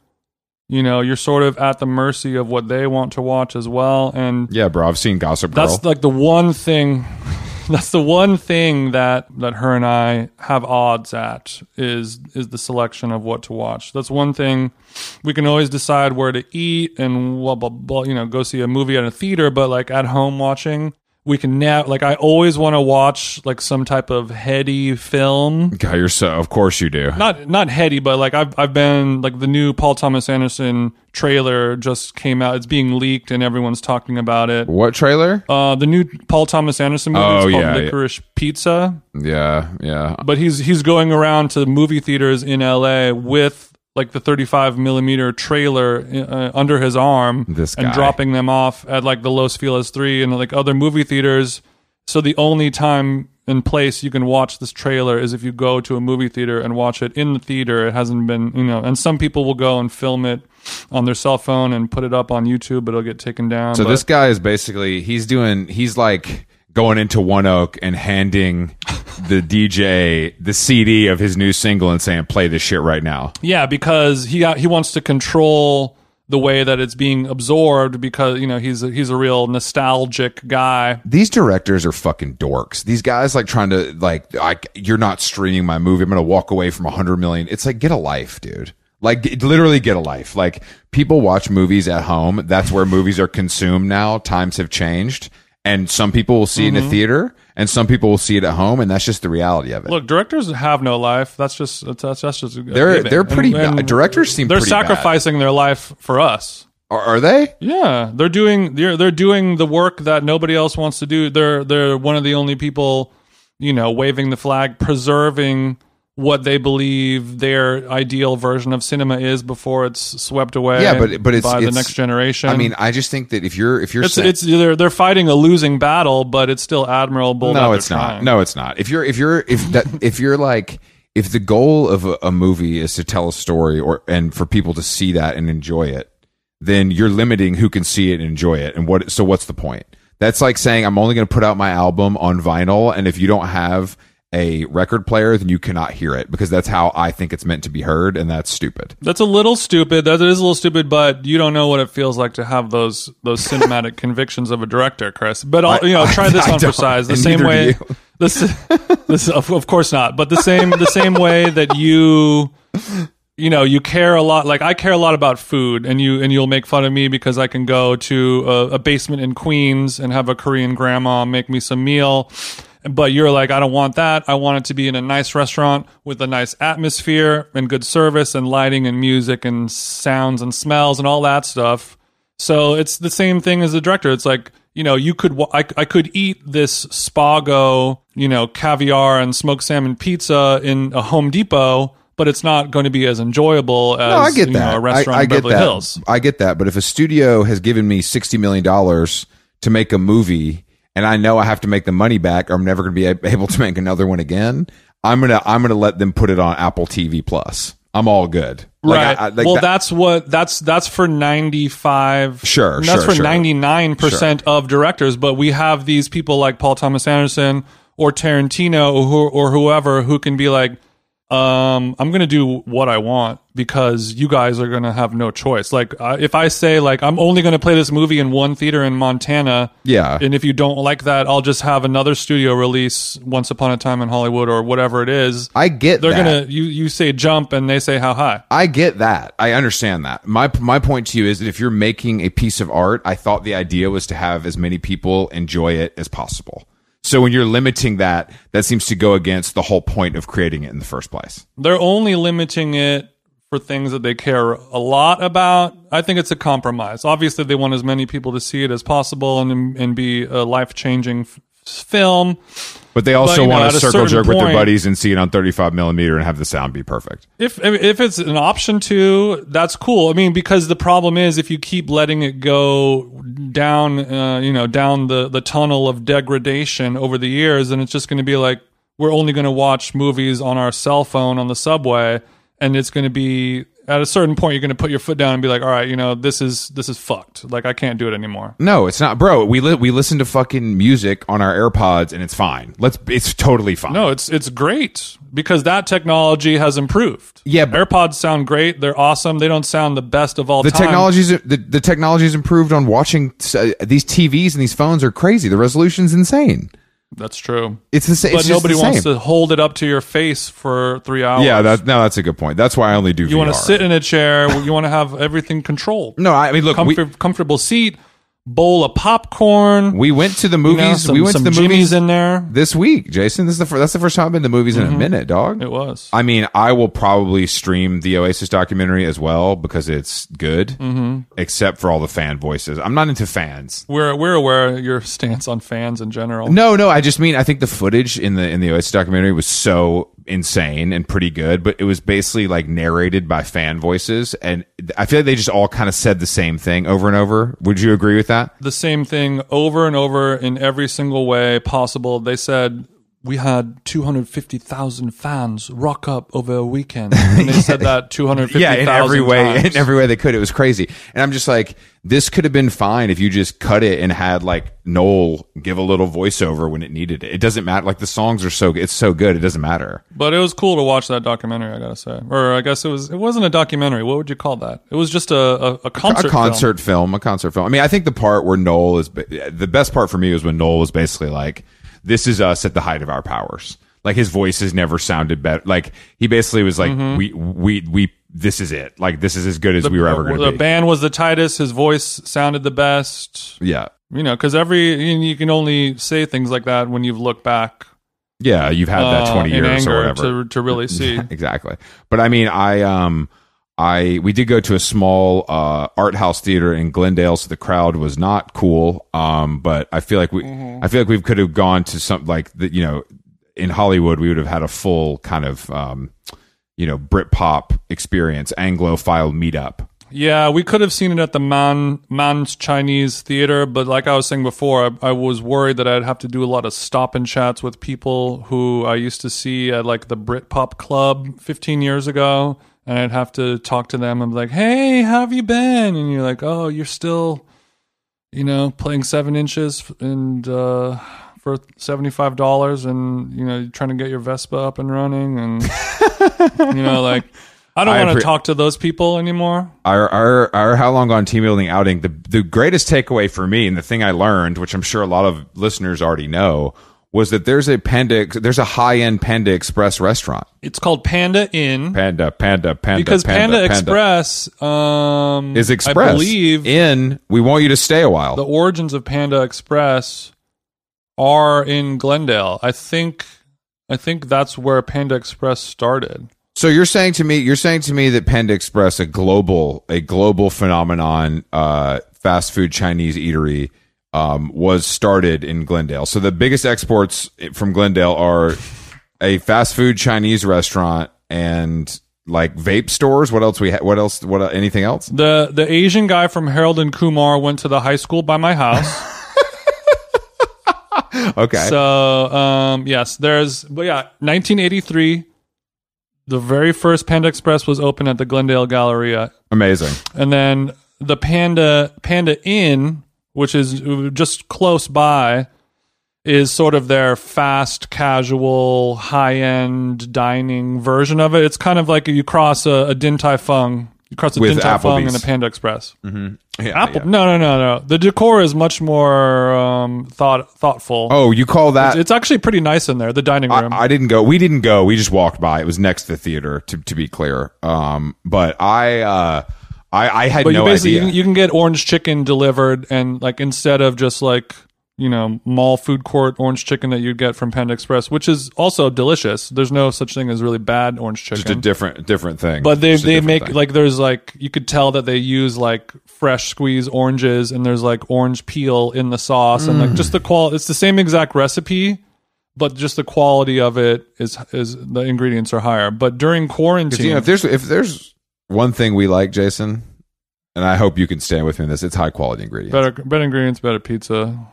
you know, you're sort of at the mercy of what they want to watch as well. And Yeah, bro, I've seen Gossip Girl. that's like the one thing. That's the one thing that that her and I have odds at is is the selection of what to watch. That's one thing we can always decide where to eat and blah blah blah. You know, go see a movie at a theater, but like at home watching, we can now. Like I always want to watch like some type of heady film God, you're so. Of course you do. not not heady, but like I've I've been like the new Paul Thomas Anderson trailer just came out. It's being leaked and everyone's talking about it. What trailer? Uh, the new Paul Thomas Anderson movie Oh, is called yeah, yeah. Licorice Pizza, Yeah, yeah. but he's he's going around to movie theaters in L.A. with like the 35 millimeter trailer uh, under his arm and dropping them off at like the Los Feliz 3 and like other movie theaters. So the only time and place you can watch this trailer is if you go to a movie theater and watch it in the theater. It hasn't been, you know, and some people will go and film it on their cell phone and put it up on YouTube, but it'll get taken down. So But- this guy is basically he's doing he's like going into One Oak and handing the DJ the CD of his new single and saying play this shit right now. Yeah, because he he wants to control the way that it's being absorbed because you know he's a, he's a real nostalgic guy. These directors are fucking dorks. These guys like trying to like I, you're not streaming my movie. I'm going to walk away from a 100 million. It's like get a life, dude. Like literally get a life. Like people watch movies at home. That's where movies are consumed now. Times have changed. And some people will see it in a mm-hmm. theater and some people will see it at home and that's just the reality of it. Look, directors have no life. That's just that's, that's just a They're- given. they're pretty and Directors seem they're pretty bad. sacrificing their life for us. are, are they? Yeah, they're doing they're they're doing the work that nobody else wants to do. They're they're one of the only people, you know, waving the flag, preserving what they believe their ideal version of cinema is before it's swept away. Yeah, but but it's by the next generation. I mean, I just think that if you're if you're it's saying- it's they're they're fighting a losing battle, but it's still admirable. no, it's not. trying. No, it's not. If you're if you're if that if you're like if the goal of a, a movie is to tell a story or and for people to see that and enjoy it, then you're limiting who can see it and enjoy it. And what so what's the point? That's like saying I'm only going to put out my album on vinyl, and if you don't have a record player, then you cannot hear it because that's how I think it's meant to be heard, and that's stupid. That's a little stupid. That is a little stupid, but you don't know what it feels like to have those those cinematic convictions of a director, Chris. But I'll, you know, try this I on for size. The same way. This, this, of, of course not. But the same, the same way that you, you know, you care a lot. Like I care a lot about food, and you and you'll make fun of me because I can go to a, a basement in Queens and have a Korean grandma make me some meal. But you're like, I don't want that. I want it to be in a nice restaurant with a nice atmosphere and good service and lighting and music and sounds and smells and all that stuff. So it's the same thing as the director. It's like you know, you could I, I could eat this Spago, you know, caviar and smoked salmon pizza in a Home Depot, but it's not going to be as enjoyable as No, I get you that. know, a restaurant I, I in get Beverly that. Hills. I get that. But if a studio has given me sixty million dollars to make a movie, and I know I have to make the money back, or I'm never going to be able to make another one again, I'm gonna I'm gonna let them put it on Apple TV Plus. I'm all good. Like, right. I- I- like well, that- that's what that's that's for ninety five. Sure, That's sure, for sure. ninety nine percent of directors. But we have these people like Paul Thomas Anderson or Tarantino or, or whoever who can be like, um, I'm gonna do what I want because you guys are gonna have no choice. Like, uh, if I say like I'm only gonna play this movie in one theater in Montana, Yeah. and if you don't like that, I'll just have another studio release Once Upon a Time in Hollywood or whatever it is. I get They're gonna you you say jump and they say how high. I get that. I understand that. My my point to you is that if you're making a piece of art, I thought the idea was to have as many people enjoy it as possible. So when you're limiting that, that seems to go against the whole point of creating it in the first place. they're only limiting it for things that they care a lot about. I think it's a compromise. Obviously, they want as many people to see it as possible and and be a life changing film. But they also But, you know, want to circle jerk with their buddies and see it on 35 millimeter and have the sound be perfect. If if it's an option to, that's cool. I mean, because the problem is if you keep letting it go down, uh, you know, down the the tunnel of degradation over the years, then it's just going to be like we're only going to watch movies on our cell phone on the subway, and it's going to be at a certain point you're going to put your foot down and be like, all right, you know, this is this is fucked. Like I can't do it anymore. No, it's not, bro. We li- we listen to fucking music on our AirPods and it's fine. Let's. It's totally fine. No, it's it's great because that technology has improved. Yeah, but- AirPods sound great. They're awesome. They don't sound the best of all the time. technology's the, the technology's improved on watching uh, these TVs and these phones are crazy. The resolution's insane. That's true. It's the same. but it's nobody the wants to hold it up to your face for three hours. Yeah, that, no, that's a good point. That's why I only do. you want to sit in a chair. you want to have everything controlled. No, I mean, look, we, comfortable seat, bowl of popcorn. we went to the you movies. know, some, we went to the jimmies movies in there. this week, Jason. This is the fir- that's the first time I've been to the movies in a minute, dog. It was. I mean, I will probably stream the Oasis documentary as well because it's good, mm-hmm. except for all the fan voices. I'm not into fans. We're we're aware of your stance on fans in general. No, no, I just mean I think the footage in the in the Oasis documentary was so insane and pretty good, but it was basically like narrated by fan voices, and I feel like they just all kind of said the same thing over and over. Would you agree with that? the same thing over and over in every single way possible. They said we had 250,000 fans rock up over a weekend. And they said that 250,000 yeah, in every way, times. in every way they could. It was crazy, and I'm just like, this could have been fine if you just cut it and had like Noel give a little voiceover when it needed it. It doesn't matter. Like the songs are so it's so good, it doesn't matter. But it was cool to watch that documentary, I gotta say. Or I guess it was it wasn't a documentary. What would you call that? It was just a, a, a concert. a concert film. a concert film. I mean, I think the part where Noel is the best part for me was when Noel was basically like, "This is us at the height of our powers." Like his voice has never sounded better. Like he basically was like, Mm-hmm. "We we we this is it. Like this is as good as we were ever going to be." The band was the tightest. His voice sounded the best. yeah, You know, because every you can only say things like that when you've looked back yeah. You've had that uh, twenty in years or whatever. to to really see. exactly. But I mean, I um, I we did go to a small uh art house theater in Glendale, so the crowd was not cool. Um, but I feel like we, Mm-hmm. I feel like we could have gone to some like the, you know, in Hollywood, we would have had a full kind of um, you know, Britpop experience, Anglophile meetup. Yeah, we could have seen it at the Man Mann's Chinese Theater, but like I was saying before, I, I was worried that I'd have to do a lot of stop and chats with people who I used to see at like the Britpop Club 15 years ago, and I'd have to talk to them and be like, "Hey, how have you been?" And you're like, "Oh, you're still, you know, playing seven inches and uh, for seventy five dollars, and you know, trying to get your Vespa up and running, and you know, like." I don't want to appre- talk to those people anymore. Our our our How Long Gone team building outing. The the greatest takeaway for me and the thing I learned, which I'm sure a lot of listeners already know, was that there's a Panda there's a high end Panda Express restaurant. It's called Panda Inn Panda, Panda, Panda. because Panda, Panda, Express um, is Express. I believe in. We want you to stay a while. the origins of Panda Express are in Glendale. I think I think that's where Panda Express started. so you're saying to me, you're saying to me that Panda Express, a global a global phenomenon, uh, fast food Chinese eatery, um, was started in Glendale. So the biggest exports from Glendale are a fast food Chinese restaurant and like vape stores. What else we ha- what else what uh, anything else? The the Asian guy from Harold and Kumar went to the high school by my house. Okay. So um, yes, there's but yeah, 1983. The very first Panda Express was open at the Glendale Galleria, Amazing. and then the Panda Panda Inn, which is just close by, is sort of their fast casual high end dining version of it. It's kind of like you cross a, a Din Tai Fung, you cross a With Din Tai Fung and a Panda Express. Yeah, Apple? yeah. No, no, no, no. The decor is much more um, thought thoughtful. Oh, you call that? It's actually pretty nice in there. The dining room. I, I didn't go. We didn't go. We just walked by. It was next to the theater. To to be clear. Um, but I uh, I I had but no you basically you can, you can get orange chicken delivered, and like instead of just like you know mall food court orange chicken that you'd get from Panda Express, which is also delicious. There's no such thing as really bad orange chicken. just a different different thing. but they Just a they different make thing. like there's like you could tell that they use like fresh squeezed oranges, and there's like orange peel in the sauce, and like Mm. just the qual. It's the same exact recipe. But just the quality of it is is the ingredients are higher. But during quarantine, you know if there's if there's one thing we like, Jason, and I hope you can stand with me in this. It's high quality ingredients. better better ingredients, better pizza.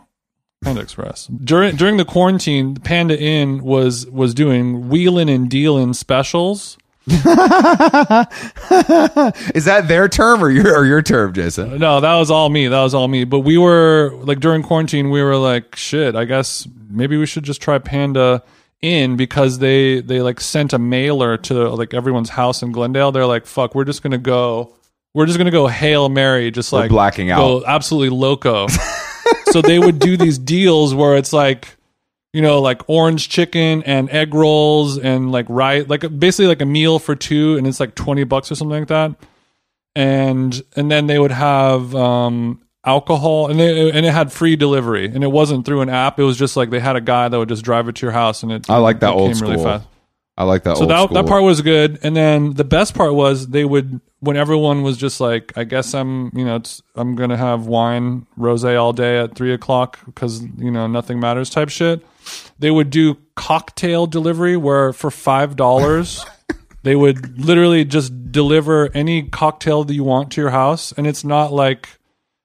Panda Express. During during the quarantine, Panda Inn was was doing wheeling and dealing specials. Is that their term or your or your term, Jason? No, that was all me. That was all me. But we were like during quarantine, we were like, shit. I guess maybe we should just try Panda Inn because they they like sent a mailer to like everyone's house in Glendale. They're like, fuck, we're just gonna go. We're just gonna go hail Mary, just like blacking go absolutely loco. so they would do these deals where it's like you know like orange chicken and egg rolls and like right, like basically like a meal for two and it's like 20 bucks or something like that and and then they would have um alcohol and they and it had free delivery and it wasn't through an app it was just like they had a guy that would just drive it to your house and it I like that it old came really school. fast. I like that. So old that school. that part was good, and then the best part was they would when everyone was just like, I guess I'm you know it's, I'm gonna have wine rosé all day at three o'clock because you know nothing matters type shit. They would do cocktail delivery where for five dollars they would literally just deliver any cocktail that you want to your house, and it's not like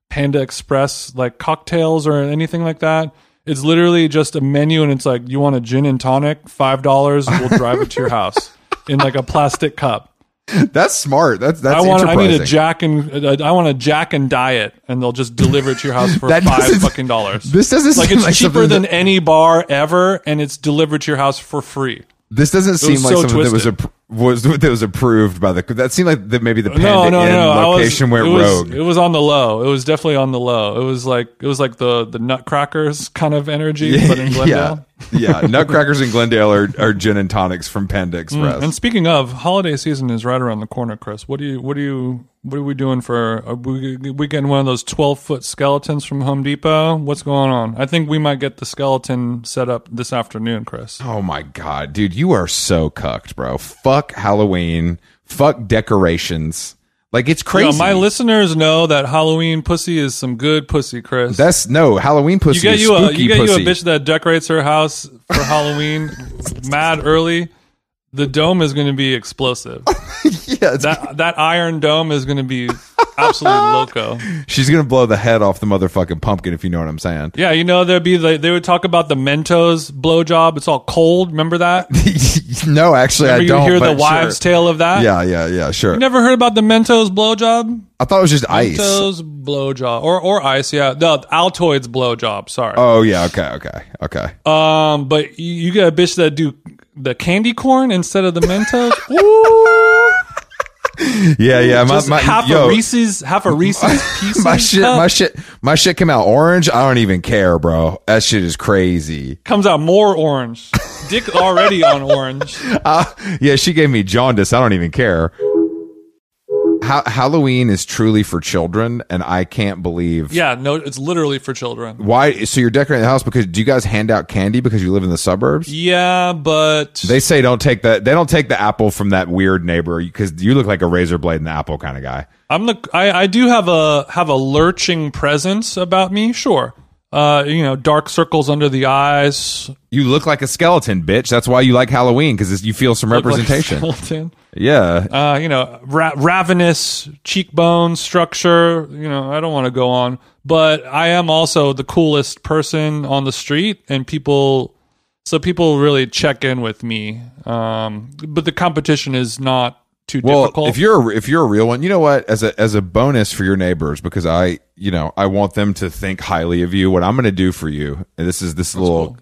Panda Express like cocktails or anything like that. It's literally just a menu, and it's like you want a gin and tonic, five dollars. We'll drive it to your house in like a plastic cup. That's smart. That's that's I want. I need a Jack and uh, I want a Jack and Diet, and they'll just deliver it to your house for five fucking dollars. This doesn't like seem it's like cheaper than that- any bar ever, and it's delivered to your house for free. This doesn't seem like so something that was twisted. was that was approved by the. That seemed like the, maybe the Panda no, no, Inn no. I was- location went it was, rogue. It was on the low. It was definitely on the low. It was like it was like the the Nutcrackers kind of energy, but in Glendale. yeah, yeah. Nutcrackers in Glendale are, are gin and tonics from Panda Express. Mm, And speaking of, holiday season is right around the corner, Chris. What do you, what do you, what are we doing for? Are we, we getting one of those twelve foot skeletons from Home Depot? What's going on? I think we might get the skeleton set up this afternoon, Chris. oh my god, dude, you are so cucked, bro. Fuck Halloween. Fuck decorations. Like it's You crazy. know, my listeners know that Halloween pussy is some good pussy, Chris. That's no Halloween pussy. you get is you a you get pussy. you a bitch that decorates her house for Halloween mad early. The dome is going to be explosive. yeah, it's- That that iron dome is going to be absolutely loco. she's gonna blow the head off the motherfucking pumpkin if you know what I'm saying. Yeah, you know there'd be like they would talk about the Mentos blowjob. It's all cold. Remember that? no, actually, Remember I you don't. You hear the wives' sure. tale of that? Yeah, yeah, yeah. Sure. You never heard about the Mentos blowjob? I thought it was just ice. Mentos blowjob or or ice? Yeah, no, Altoids blowjob. Sorry. Oh yeah. Okay. Okay. Okay. Um, but you, you get a bitch that do the candy corn instead of the Mentos. Ooh, Yeah. Yeah. My, my, half yo, a Reese's, half a Reese's piece. my shit. My shit. My shit came out orange. I don't even care, bro. That shit is crazy. comes out more orange. Dick already on orange. Uh, yeah. She gave me jaundice. I don't even care. Ha- Halloween is truly for children, and I can't believe. Yeah, no, it's literally for children. Why? So you're decorating the house because do you guys hand out candy because you live in the suburbs? Yeah, but They say don't take the they don't take the apple from that weird neighbor because you look like a razor blade and the apple kind of guy. I'm the I, I do have a have a lurching presence about me, sure. Uh, you know, dark circles under the eyes. You look like a skeleton, bitch. That's why you like Halloween because you feel some look like a representation. skeleton. Yeah. uh, you know, ra- ravenous cheekbone structure. You know, I don't want to go on, but I am also the coolest person on the street, and people, so people really check in with me. Um, but the competition is not too Well, difficult. if you're a, if you're a real one, you know what? As a as a bonus for your neighbors, because I you know I want them to think highly of you. What I'm going to do for you, and this is this little cool.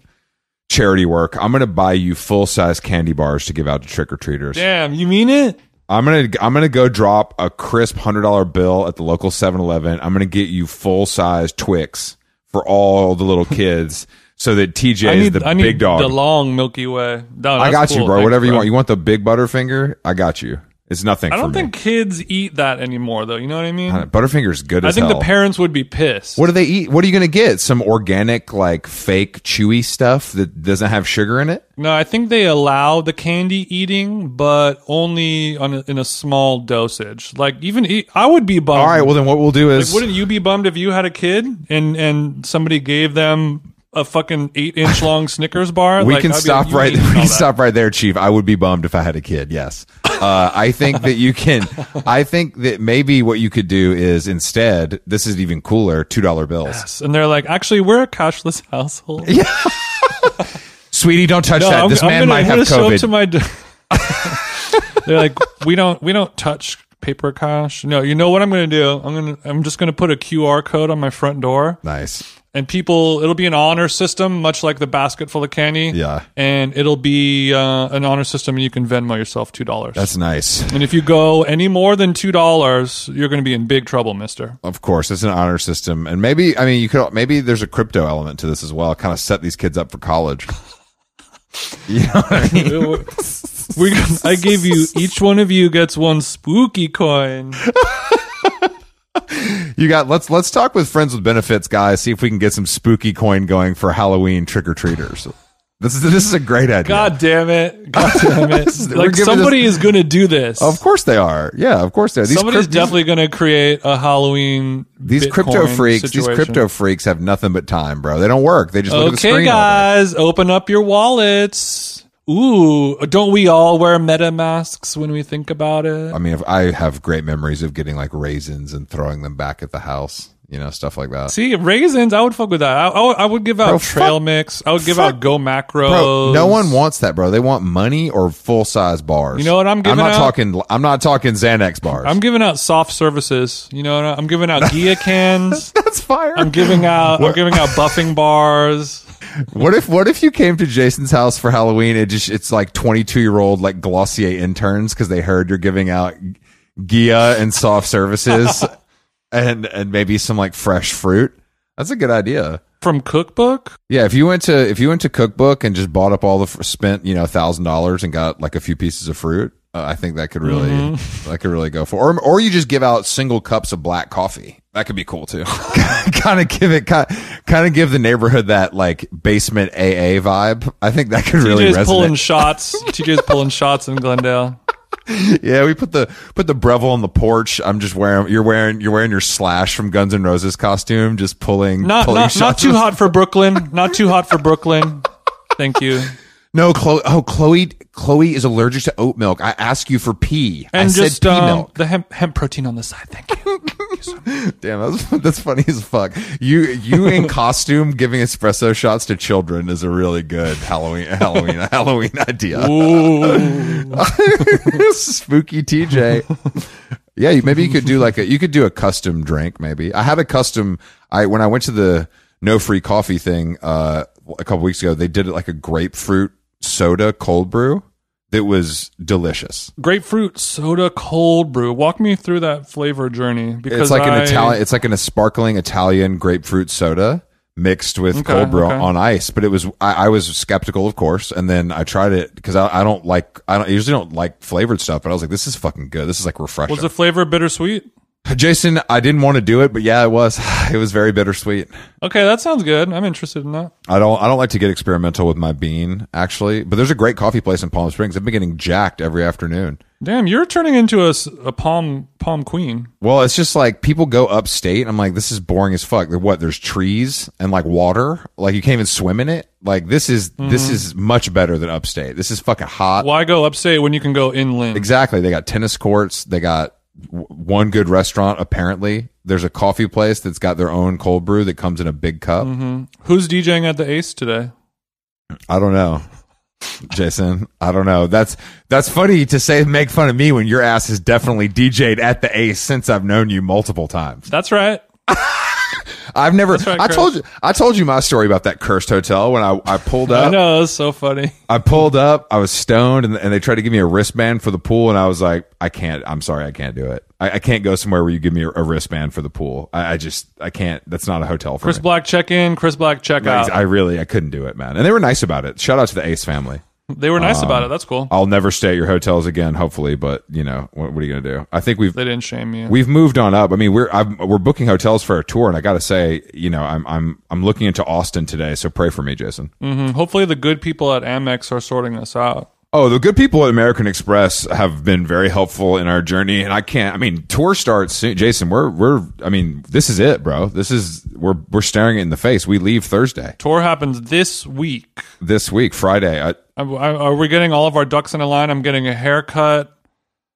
Charity work. I'm going to buy you full size candy bars to give out to trick or treaters. Damn, you mean it? I'm gonna I'm gonna go drop a crisp hundred dollar bill at the local 7-Eleven. I'm gonna get you full size Twix for all the little kids, so that TJ I is the I need big dog. the long Milky Way. No, I got you, bro. Thanks, Whatever you want. You want the big Butterfinger? I got you. It's nothing. I don't think kids eat that anymore, though. You know what I mean? Butterfinger's good I as think hell. the parents would be pissed. What do they eat? What are you going to get? Some organic, like fake, chewy stuff that doesn't have sugar in it? No, I think they allow the candy eating, but only on a, in a small dosage. Like even eat, I would be bummed. All right. Well, then what we'll do is like, wouldn't you be bummed if you had a kid and and somebody gave them a fucking eight inch long Snickers bar? we Like, can I'd stop like, right. We can that. stop right there, Chief. I would be bummed if I had a kid. Yes. Uh, I think that you can. I think that maybe what you could do is instead. This is even cooler. Two dollar bills. And they're like, actually, we're a cashless household. Yeah. Sweetie, don't touch No, that. I'm, this I'm man gonna, might I'm have show to COVID. my. d- they're like, we don't we don't touch paper cash. No, you know what I'm going to do? I'm gonna I'm just going to put a QR code on my front door. nice. And people it'll be an honor system much like the basket full of candy Yeah. and it'll be uh, an honor system and you can venmo yourself two dollars That's nice. and if you go any more than two dollars you're going to be in big trouble mister Of course, it's an honor system, and maybe I mean you could maybe there's a crypto element to this as well. Kind of set these kids up for college. You know I mean? we, i gave you each one of you gets one spooky coin You got let's let's talk with friends with benefits, guys. See if we can get some spooky coin going for Halloween trick or treaters. This is this is a great idea. god damn it god damn it is- like somebody is going to do this Of course they are. Yeah, of course they are. These somebody's crypt- definitely going to create a halloween these crypto Bitcoin freaks. These crypto freaks have nothing but time, bro. They don't work. They just look at the screen day. guys, open up your wallets. Ooh, don't we all wear meta masks when we think about it? I mean, if I have great memories of getting like raisins and throwing them back at the house. You know, stuff like that. See, raisins, I would fuck with that. I, I, would, I would give out Bro, trail fuck- mix. I would give fuck- out GoMacros. Bro, no one wants that, bro. They want money or full size bars. You know what I'm giving I'm not out? talking. I'm not talking Xanax bars. I'm giving out soft services. You know, what I'm giving out Ghia cans. That's fire. I'm giving out. I'm giving out buffing bars. What if what if you came to Jason's house for Halloween? It just it's like 22 year old like Glossier interns because they heard you're giving out Ghia and soft services and and maybe some like fresh fruit. That's a good idea. From Cookbook? Yeah, if you went to if you went to Cookbook and just bought up all the spent you know thousand dollars and got like a few pieces of fruit, uh, I think that could really Mm-hmm. that could really go for. Or or you just give out single cups of black coffee. That could be cool too. kind of give it kind kind of give the neighborhood that like basement AA vibe. I think that could really TJ's resonate. pulling shots. TJ's pulling shots in Glendale. yeah, we put the put the Breville on the porch. I'm just wearing you're wearing you're wearing your Slash from Guns N' Roses costume, just pulling Not pulling not, not too hot for Brooklyn. Not too hot for Brooklyn. Thank you. No, Chloe. Oh, Chloe. Chloe is allergic to oat milk. I ask you for pea. I And said just pea um, milk. the hemp, hemp protein on the side. Thank you. Damn, that's that's funny as fuck. You you in costume giving espresso shots to children is a really good Halloween Halloween Halloween idea. Ooh. Spooky TJ. Yeah, you- maybe you could do like a you could do a custom drink. Maybe I had a custom. I when I went to the no free coffee thing uh, a couple weeks ago, they did it like a grapefruit soda cold brew that was delicious. Grapefruit soda cold brew. Walk me through that flavor journey because It's like an Italian. It's like an, a sparkling Italian grapefruit soda mixed with Okay, cold brew okay. on ice. But it was I, I was skeptical, of course, and then I tried it because I, I don't like I don't I usually don't like flavored stuff. But I was like, this is fucking good. This is like refreshing. Was the flavor bittersweet? Jason, I didn't want to do it, but yeah, it was. It was very bittersweet. Okay, that sounds good. I'm interested in that. I don't. I don't like to get experimental with my bean, actually. But there's a great coffee place in Palm Springs. I've been getting jacked every afternoon. Damn, you're turning into a, a palm palm queen. Well, it's just like people go upstate. I'm like, this is boring as fuck. There- What? There's trees and like water. Like you can't even swim in it. Like this is this mm-hmm. is much better than upstate. This is fucking hot. Why go upstate when you can go inland? Exactly. They got tennis courts. They got w- one good restaurant. Apparently, there's a coffee place that's got their own cold brew that comes in a big cup. Mm-hmm. Who's DJing at the Ace today? I don't know, Jason. I don't know. That's that's funny to say. Make fun of me when your ass is definitely DJ'd at the Ace since I've known you multiple times. That's right. I've never. right, I told you. I told you my story about that cursed hotel when I I pulled I up. know it's so funny. I pulled up. I was stoned, and, and they tried to give me a wristband for the pool, and I was like, I can't. I'm sorry, I can't do it. I, I can't go somewhere where you give me a, a wristband for the pool. I, I just, I can't. That's not a hotel for Chris me. Black check in, Chris Black check out. I really, I couldn't do it, man. And they were nice about it. Shout out to the Ace family. They were nice Um, about it. That's cool. I'll never stay at your hotels again, hopefully. But you know, what, what are you gonna do? I think we've They didn't shame you. we've moved on up. I mean, we're I'm, we're booking hotels for a tour, and I got to say, you know, I'm I'm I'm looking into Austin today. So pray for me, Jason. Mhm. Hopefully, the good people at Amex are sorting us out. Oh, the good people at American Express have been very helpful in our journey, and I can't. I mean, tour starts soon. Jason, we're we're. I mean, this is it, bro. This is we're we're staring it in the face. We leave Thursday Tour happens this week. this week, Friday. I, I, are we getting all of our ducks in a line? I'm getting a haircut.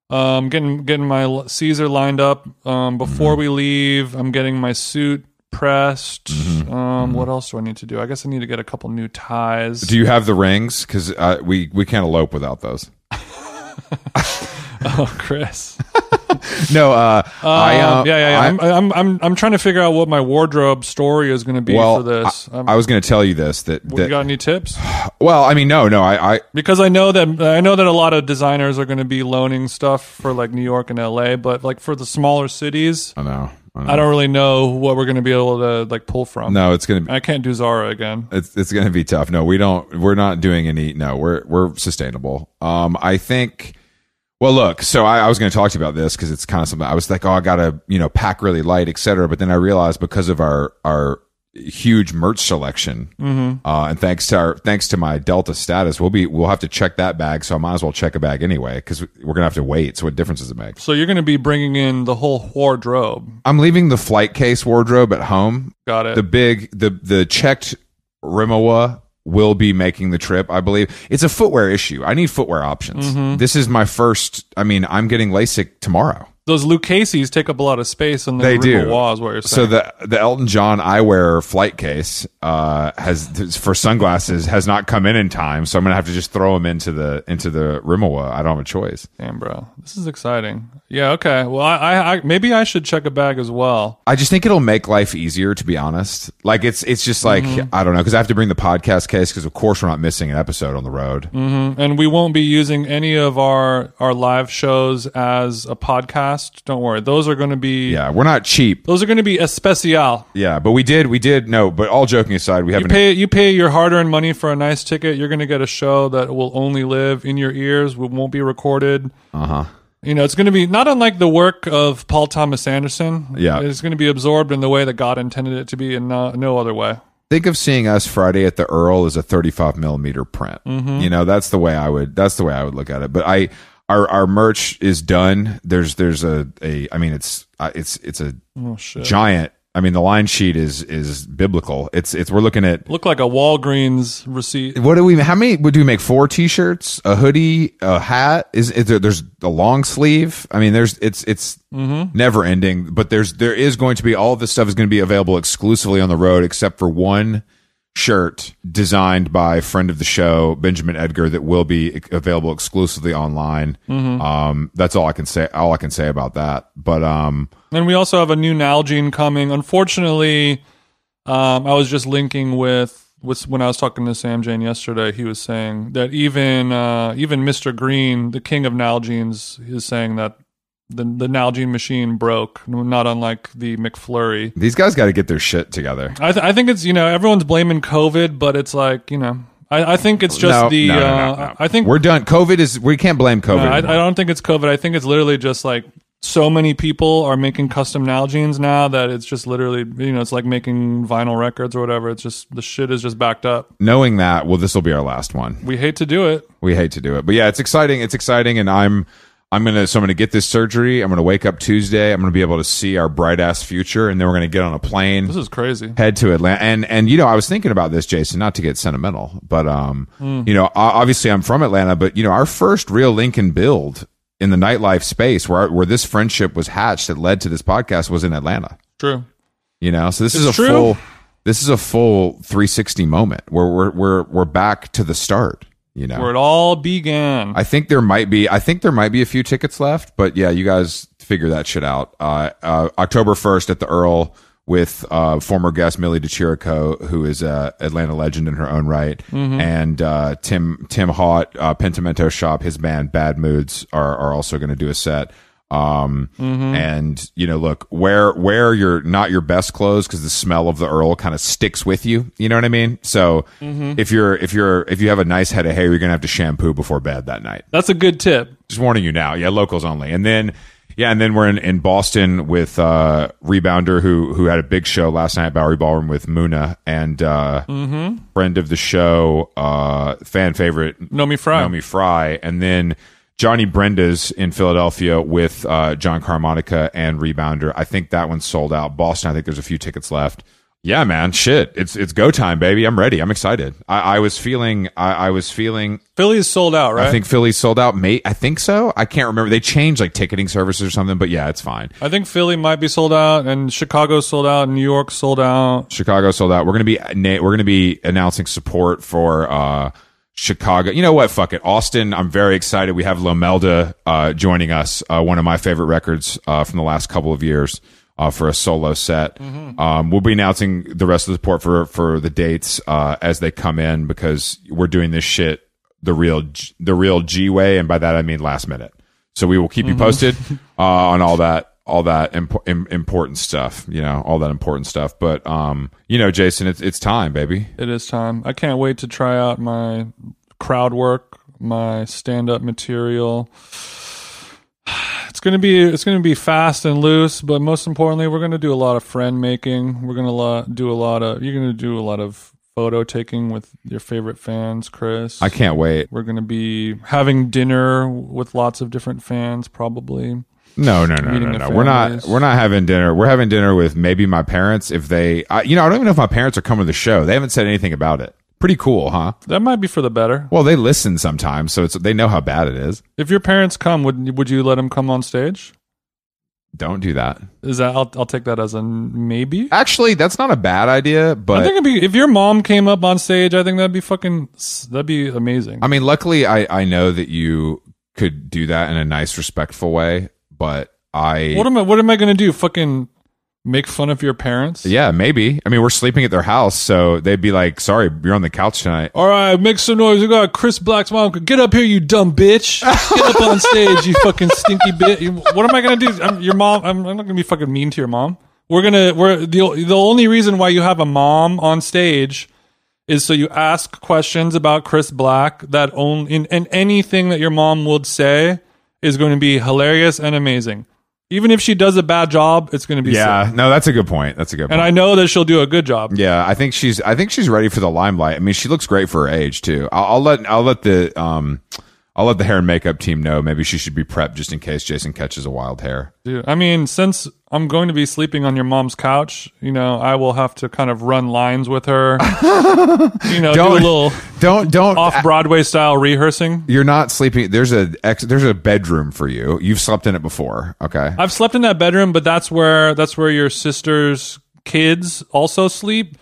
Um, getting getting my Caesar lined up. Um, before Mm-hmm. we leave, I'm getting my suit pressed. Mm-hmm. Um, what else do I need to do? I guess I need to get a couple new ties. do you have the rings? Because uh, we we can't elope without those. oh, Chris. No, uh, I Um, uh, yeah, yeah, yeah. I- I'm, I'm, I'm, I'm trying to figure out what my wardrobe story is going to be well, for this. Um, I was going to tell you this that, you got any tips? well, I mean, no, no, I, I Because I know that I know that a lot of designers are going to be loaning stuff for like New York and LA, but like for the smaller cities, I know, I don't really know what we're going to be able to like pull from. No, it's gonna be I can't do Zara again. it's it's gonna be tough. No, we don't. We're not doing any. No, we're we're sustainable. Um, I think. Well, look. So I, I was going to talk to you about this because it's kind of something. I was like, oh, I gotta you know pack really light, etc. But then I realized because of our our huge merch selection, uh, and thanks to our thanks to my Delta status, we'll be we'll have to check that bag. So I might as well check a bag anyway because we're gonna have to wait. So what difference does it make? So you're to be bringing in the whole wardrobe. I'm leaving the flight case wardrobe at home Got it. the big the the checked Rimowa will be making the trip i believe it's a footwear issue i need footwear options Mm-hmm. this is my first i mean i'm getting lasik tomorrow Those Lucchese's take up a lot of space in the They do. Is what you're saying. so the the elton john eyewear flight case uh has for sunglasses has not come in in time so i'm gonna have to just throw them into the into the Rimowa. i don't have a choice Damn, bro, this is exciting. Yeah, okay. Well, I, I, I maybe I should check a bag as well. I just think it'll make life easier, to be honest. Like it's it's just like Mm-hmm. I don't know because I have to bring the podcast case because of course we're not missing an episode on the road. and we won't be using any of our our live shows as a podcast. Don't worry, those are going to be Yeah, we're not cheap. those are going to be especial. Yeah, but we did, we did. No, but all joking aside, we haven't. pay you pay your hard earned money for a nice ticket. You're going to get a show that will only live in your ears. Won't be recorded. Uh huh. You know, it's going to be not unlike the work of Paul Thomas Anderson. Yeah. it's going to be absorbed in the way that God intended it to be, in no, no other way. Think of seeing us Friday at the Earl as a 35 millimeter print. Mm-hmm. You know, that's the way I would. That's the way I would look at it. But I, our our merch is done. There's there's a a. I mean, it's uh, it's it's a Oh shit! giant. I mean, the line sheet is is biblical. It's it's we're looking at Look like a Walgreens receipt. what do we how many would we make four t-shirts a hoodie a hat is, is there, there's a long sleeve i mean there's it's it's Mm-hmm. never ending but there's there is going to be all this stuff is going to be available exclusively on the road except for one shirt designed by friend of the show benjamin edgar that will be available exclusively online Mm-hmm. um that's all i can say all i can say about that but um And we also have a new Nalgene coming. Unfortunately, um, I was just linking with, with when I was talking to Sam Jane yesterday. He was saying that even uh, even Mr. Green, the king of Nalgenes, is saying that the the Nalgene machine broke, not unlike the McFlurry. these guys got to get their shit together I, th- I think it's you know everyone's blaming COVID, but it's like you know I, I think it's just No, the no, no, uh. I think we're done covid is we can't blame covid I, I don't think it's COVID. I think it's literally just like so many people are making custom Nalgene's now that it's just literally, you know, it's like making vinyl records or whatever. It's just the shit is just backed up. Knowing that, well, this will be our last one. We hate to do it. We hate to do it, but yeah, it's exciting. It's exciting, and I'm I'm gonna so I'm gonna get this surgery. I'm gonna wake up Tuesday. I'm gonna be able to see our bright ass future, and then we're gonna get on a plane. This is crazy. head to Atlanta. And and you know, I was thinking about this, Jason, not to get sentimental, but um, you know, obviously I'm from Atlanta, but you know, our first real Lincoln build in the nightlife space where where this friendship was hatched that led to this podcast was in Atlanta. True. You know, so this is a true. full this is a full 360 moment where we're we're we're back to the start. You know, Where it all began. I think there might be. I think there might be a few tickets left, but yeah, you guys figure that shit out. Uh, uh, October first at the Earl with uh, former guest Millie DeChirico, who is a Atlanta legend in her own right, and uh, Tim Tim Haught, uh, Pentimento Shop, his band Bad Moods are are also going to do a set. Um, and you know, look, wear wear your not your best clothes because the smell of the Earl kind of sticks with you. You know what I mean? So if you're if you're if you have a nice head of hair, you're gonna have to shampoo before bed that night That's a good tip. just warning you now. Yeah, locals only. And then yeah, and then we're in, in Boston with uh Rebounder who who had a big show last night at Bowery Ballroom with Muna and uh friend of the show, uh fan favorite Nomi Fry. Naomi Fry. And then Johnny Brenda's in Philadelphia with uh John Carmonica and Rebounder. I think that one's sold out. Boston, I think there's a few tickets left. Yeah, man, shit. It's it's go time, baby. I'm ready. I'm excited. I, I was feeling I, I was feeling Philly's sold out, right? I think Philly's sold out. Mate, I think so. I can't remember. They changed like ticketing services or something, but yeah, it's fine. I think Philly might be sold out, and Chicago sold out, and New York sold out. Chicago sold out. We're gonna be we're gonna be announcing support for uh Chicago. You know what? Fuck it. Austin. I'm very excited. We have Lomelda uh, joining us. Uh, one of my favorite records uh, from the last couple of years. Uh, for a solo set, um, we'll be announcing the rest of the support for for the dates uh, as they come in because we're doing this shit the real G- the real G way, and by that I mean last minute. So we will keep you posted uh, on all that all that impo- im- important stuff. You know, all that important stuff. But um, you know, Jason, it's it's time, baby. It is time. I can't wait to try out my crowd work, my stand up material. It's gonna be it's gonna be fast and loose, but most importantly, we're gonna do a lot of friend making. We're gonna lo- do a lot of you're gonna do a lot of photo taking with your favorite fans, Chris. I can't wait. We're gonna be having dinner with lots of different fans, probably. No, no, no, no, no. We're not. We're not having dinner. We're having dinner with maybe my parents if they. I, you know, I don't even know if my parents are coming to the show. They haven't said anything about it. Pretty cool, huh? That might be for the better. Well, they listen sometimes, so it's they know how bad it is. If your parents come, would would you let them come on stage? Don't do that. Is that I'll I'll take that as a maybe. Actually, that's not a bad idea, But I think it'd be if your mom came up on stage. I think that'd be fucking that'd be amazing. I mean, luckily, I I know that you could do that in a nice, respectful way, but I what am I what am I gonna do? Fucking make fun of your parents? yeah, maybe. I mean, we're sleeping at their house, so they'd be like, "Sorry, you're on the couch tonight." All right, make some noise. We got Chris Black's mom. Get up here, you dumb bitch. Get up on stage, you fucking stinky bitch. What am I gonna do? I'm, your mom. I'm, I'm not gonna be fucking mean to your mom. We're gonna. We're the the only reason why you have a mom on stage is so you ask questions about Chris Black that only in and anything that your mom would say is going to be hilarious and amazing. Even if she does a bad job, it's going to be Yeah, no, that's a good point. That's a good point. And I know that she'll do a good job. Yeah, I think she's. I think she's ready for the limelight. I mean, she looks great for her age too. I'll, I'll let. I'll let the. Um, I'll let the hair and makeup team know. Maybe she should be prepped just in case Jason catches a wild hair. Dude, I mean, since I'm going to be sleeping on your mom's couch, you know, I will have to kind of run lines with her. you know, do a little Don't don't. off Broadway style rehearsing. you're not sleeping. There's a ex, there's a bedroom for you. You've slept in it before. Okay. I've slept in that bedroom, but that's where that's where your sister's kids also sleep.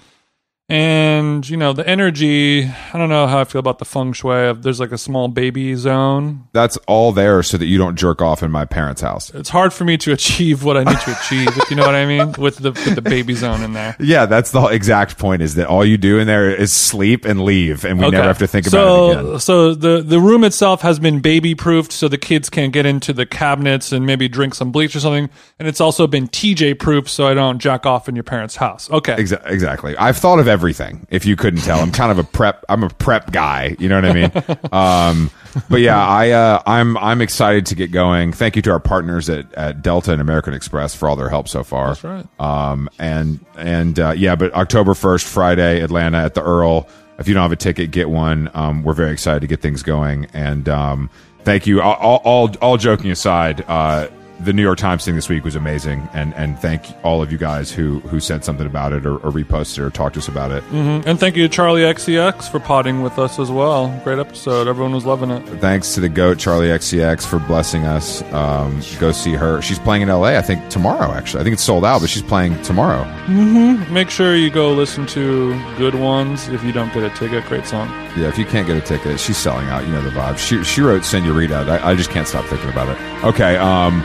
And you know the energy. I don't know how I feel about the feng shui. Of there's like a small baby zone. That's all there so that you don't jerk off in my parents' house. It's hard for me to achieve what I need to achieve. if you know what I mean, with the with the baby zone in there. Yeah, that's the exact point. Is that all you do in there is sleep and leave, and we never have to think about it again. So the the room itself has been baby proofed, so the kids can't get into the cabinets and maybe drink some bleach or something. And it's also been TJ proofed, so I don't jack off in your parents' house. Okay. Exa- exactly. I've thought of everything. If you couldn't tell, I'm kind of a prep. I'm a prep guy. You know what I mean? um, but yeah, I uh, I'm I'm excited to get going. Thank you to our partners at, at Delta and American Express for all their help so far. That's right. Um, and and uh, yeah, but October first, Friday, Atlanta at the Earl. If you don't have a ticket, get one. Um, we're very excited to get things going. And um, thank you. All, all, all, all joking aside, uh, the New York Times thing this week was amazing, and and thank all of you guys who who said something about it or, or reposted or talked to us about it. And thank you to Charli XCX for potting with us as well. Great episode. Everyone was loving it. Thanks to the goat Charli XCX for blessing us. Um, go see her. She's playing in LA. I think tomorrow. Actually, I think it's sold out, but she's playing tomorrow. Make sure you go listen to Good Ones if you don't get a ticket. Great song. Yeah, if you can't get a ticket, she's selling out. You know the vibe. She she wrote Senorita. I, I just can't stop thinking about it. Okay. Um.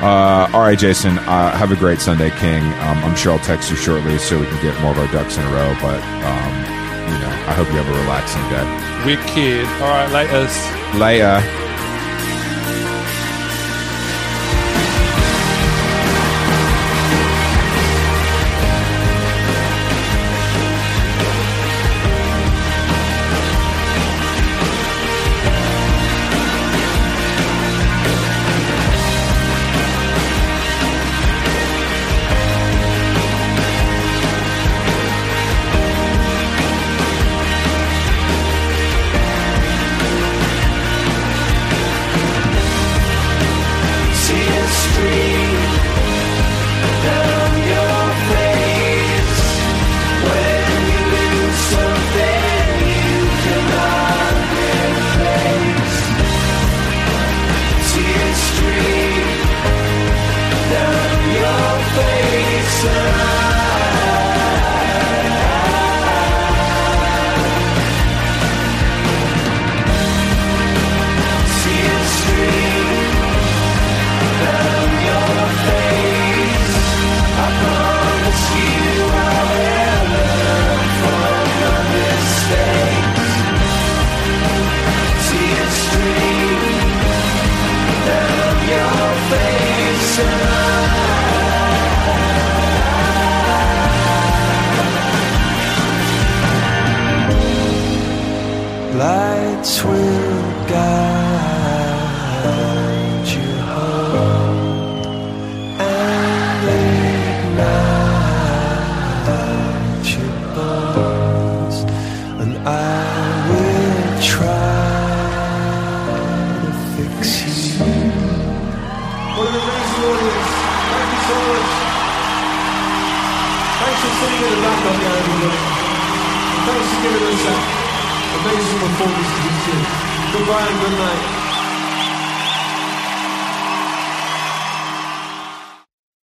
Uh, all right, Jason. Uh, have a great Sunday, King. Um, I'm sure I'll text you shortly so we can get more of our ducks in a row. But um, you know, I hope you have a relaxing day. Wicked. All right, laters. Later.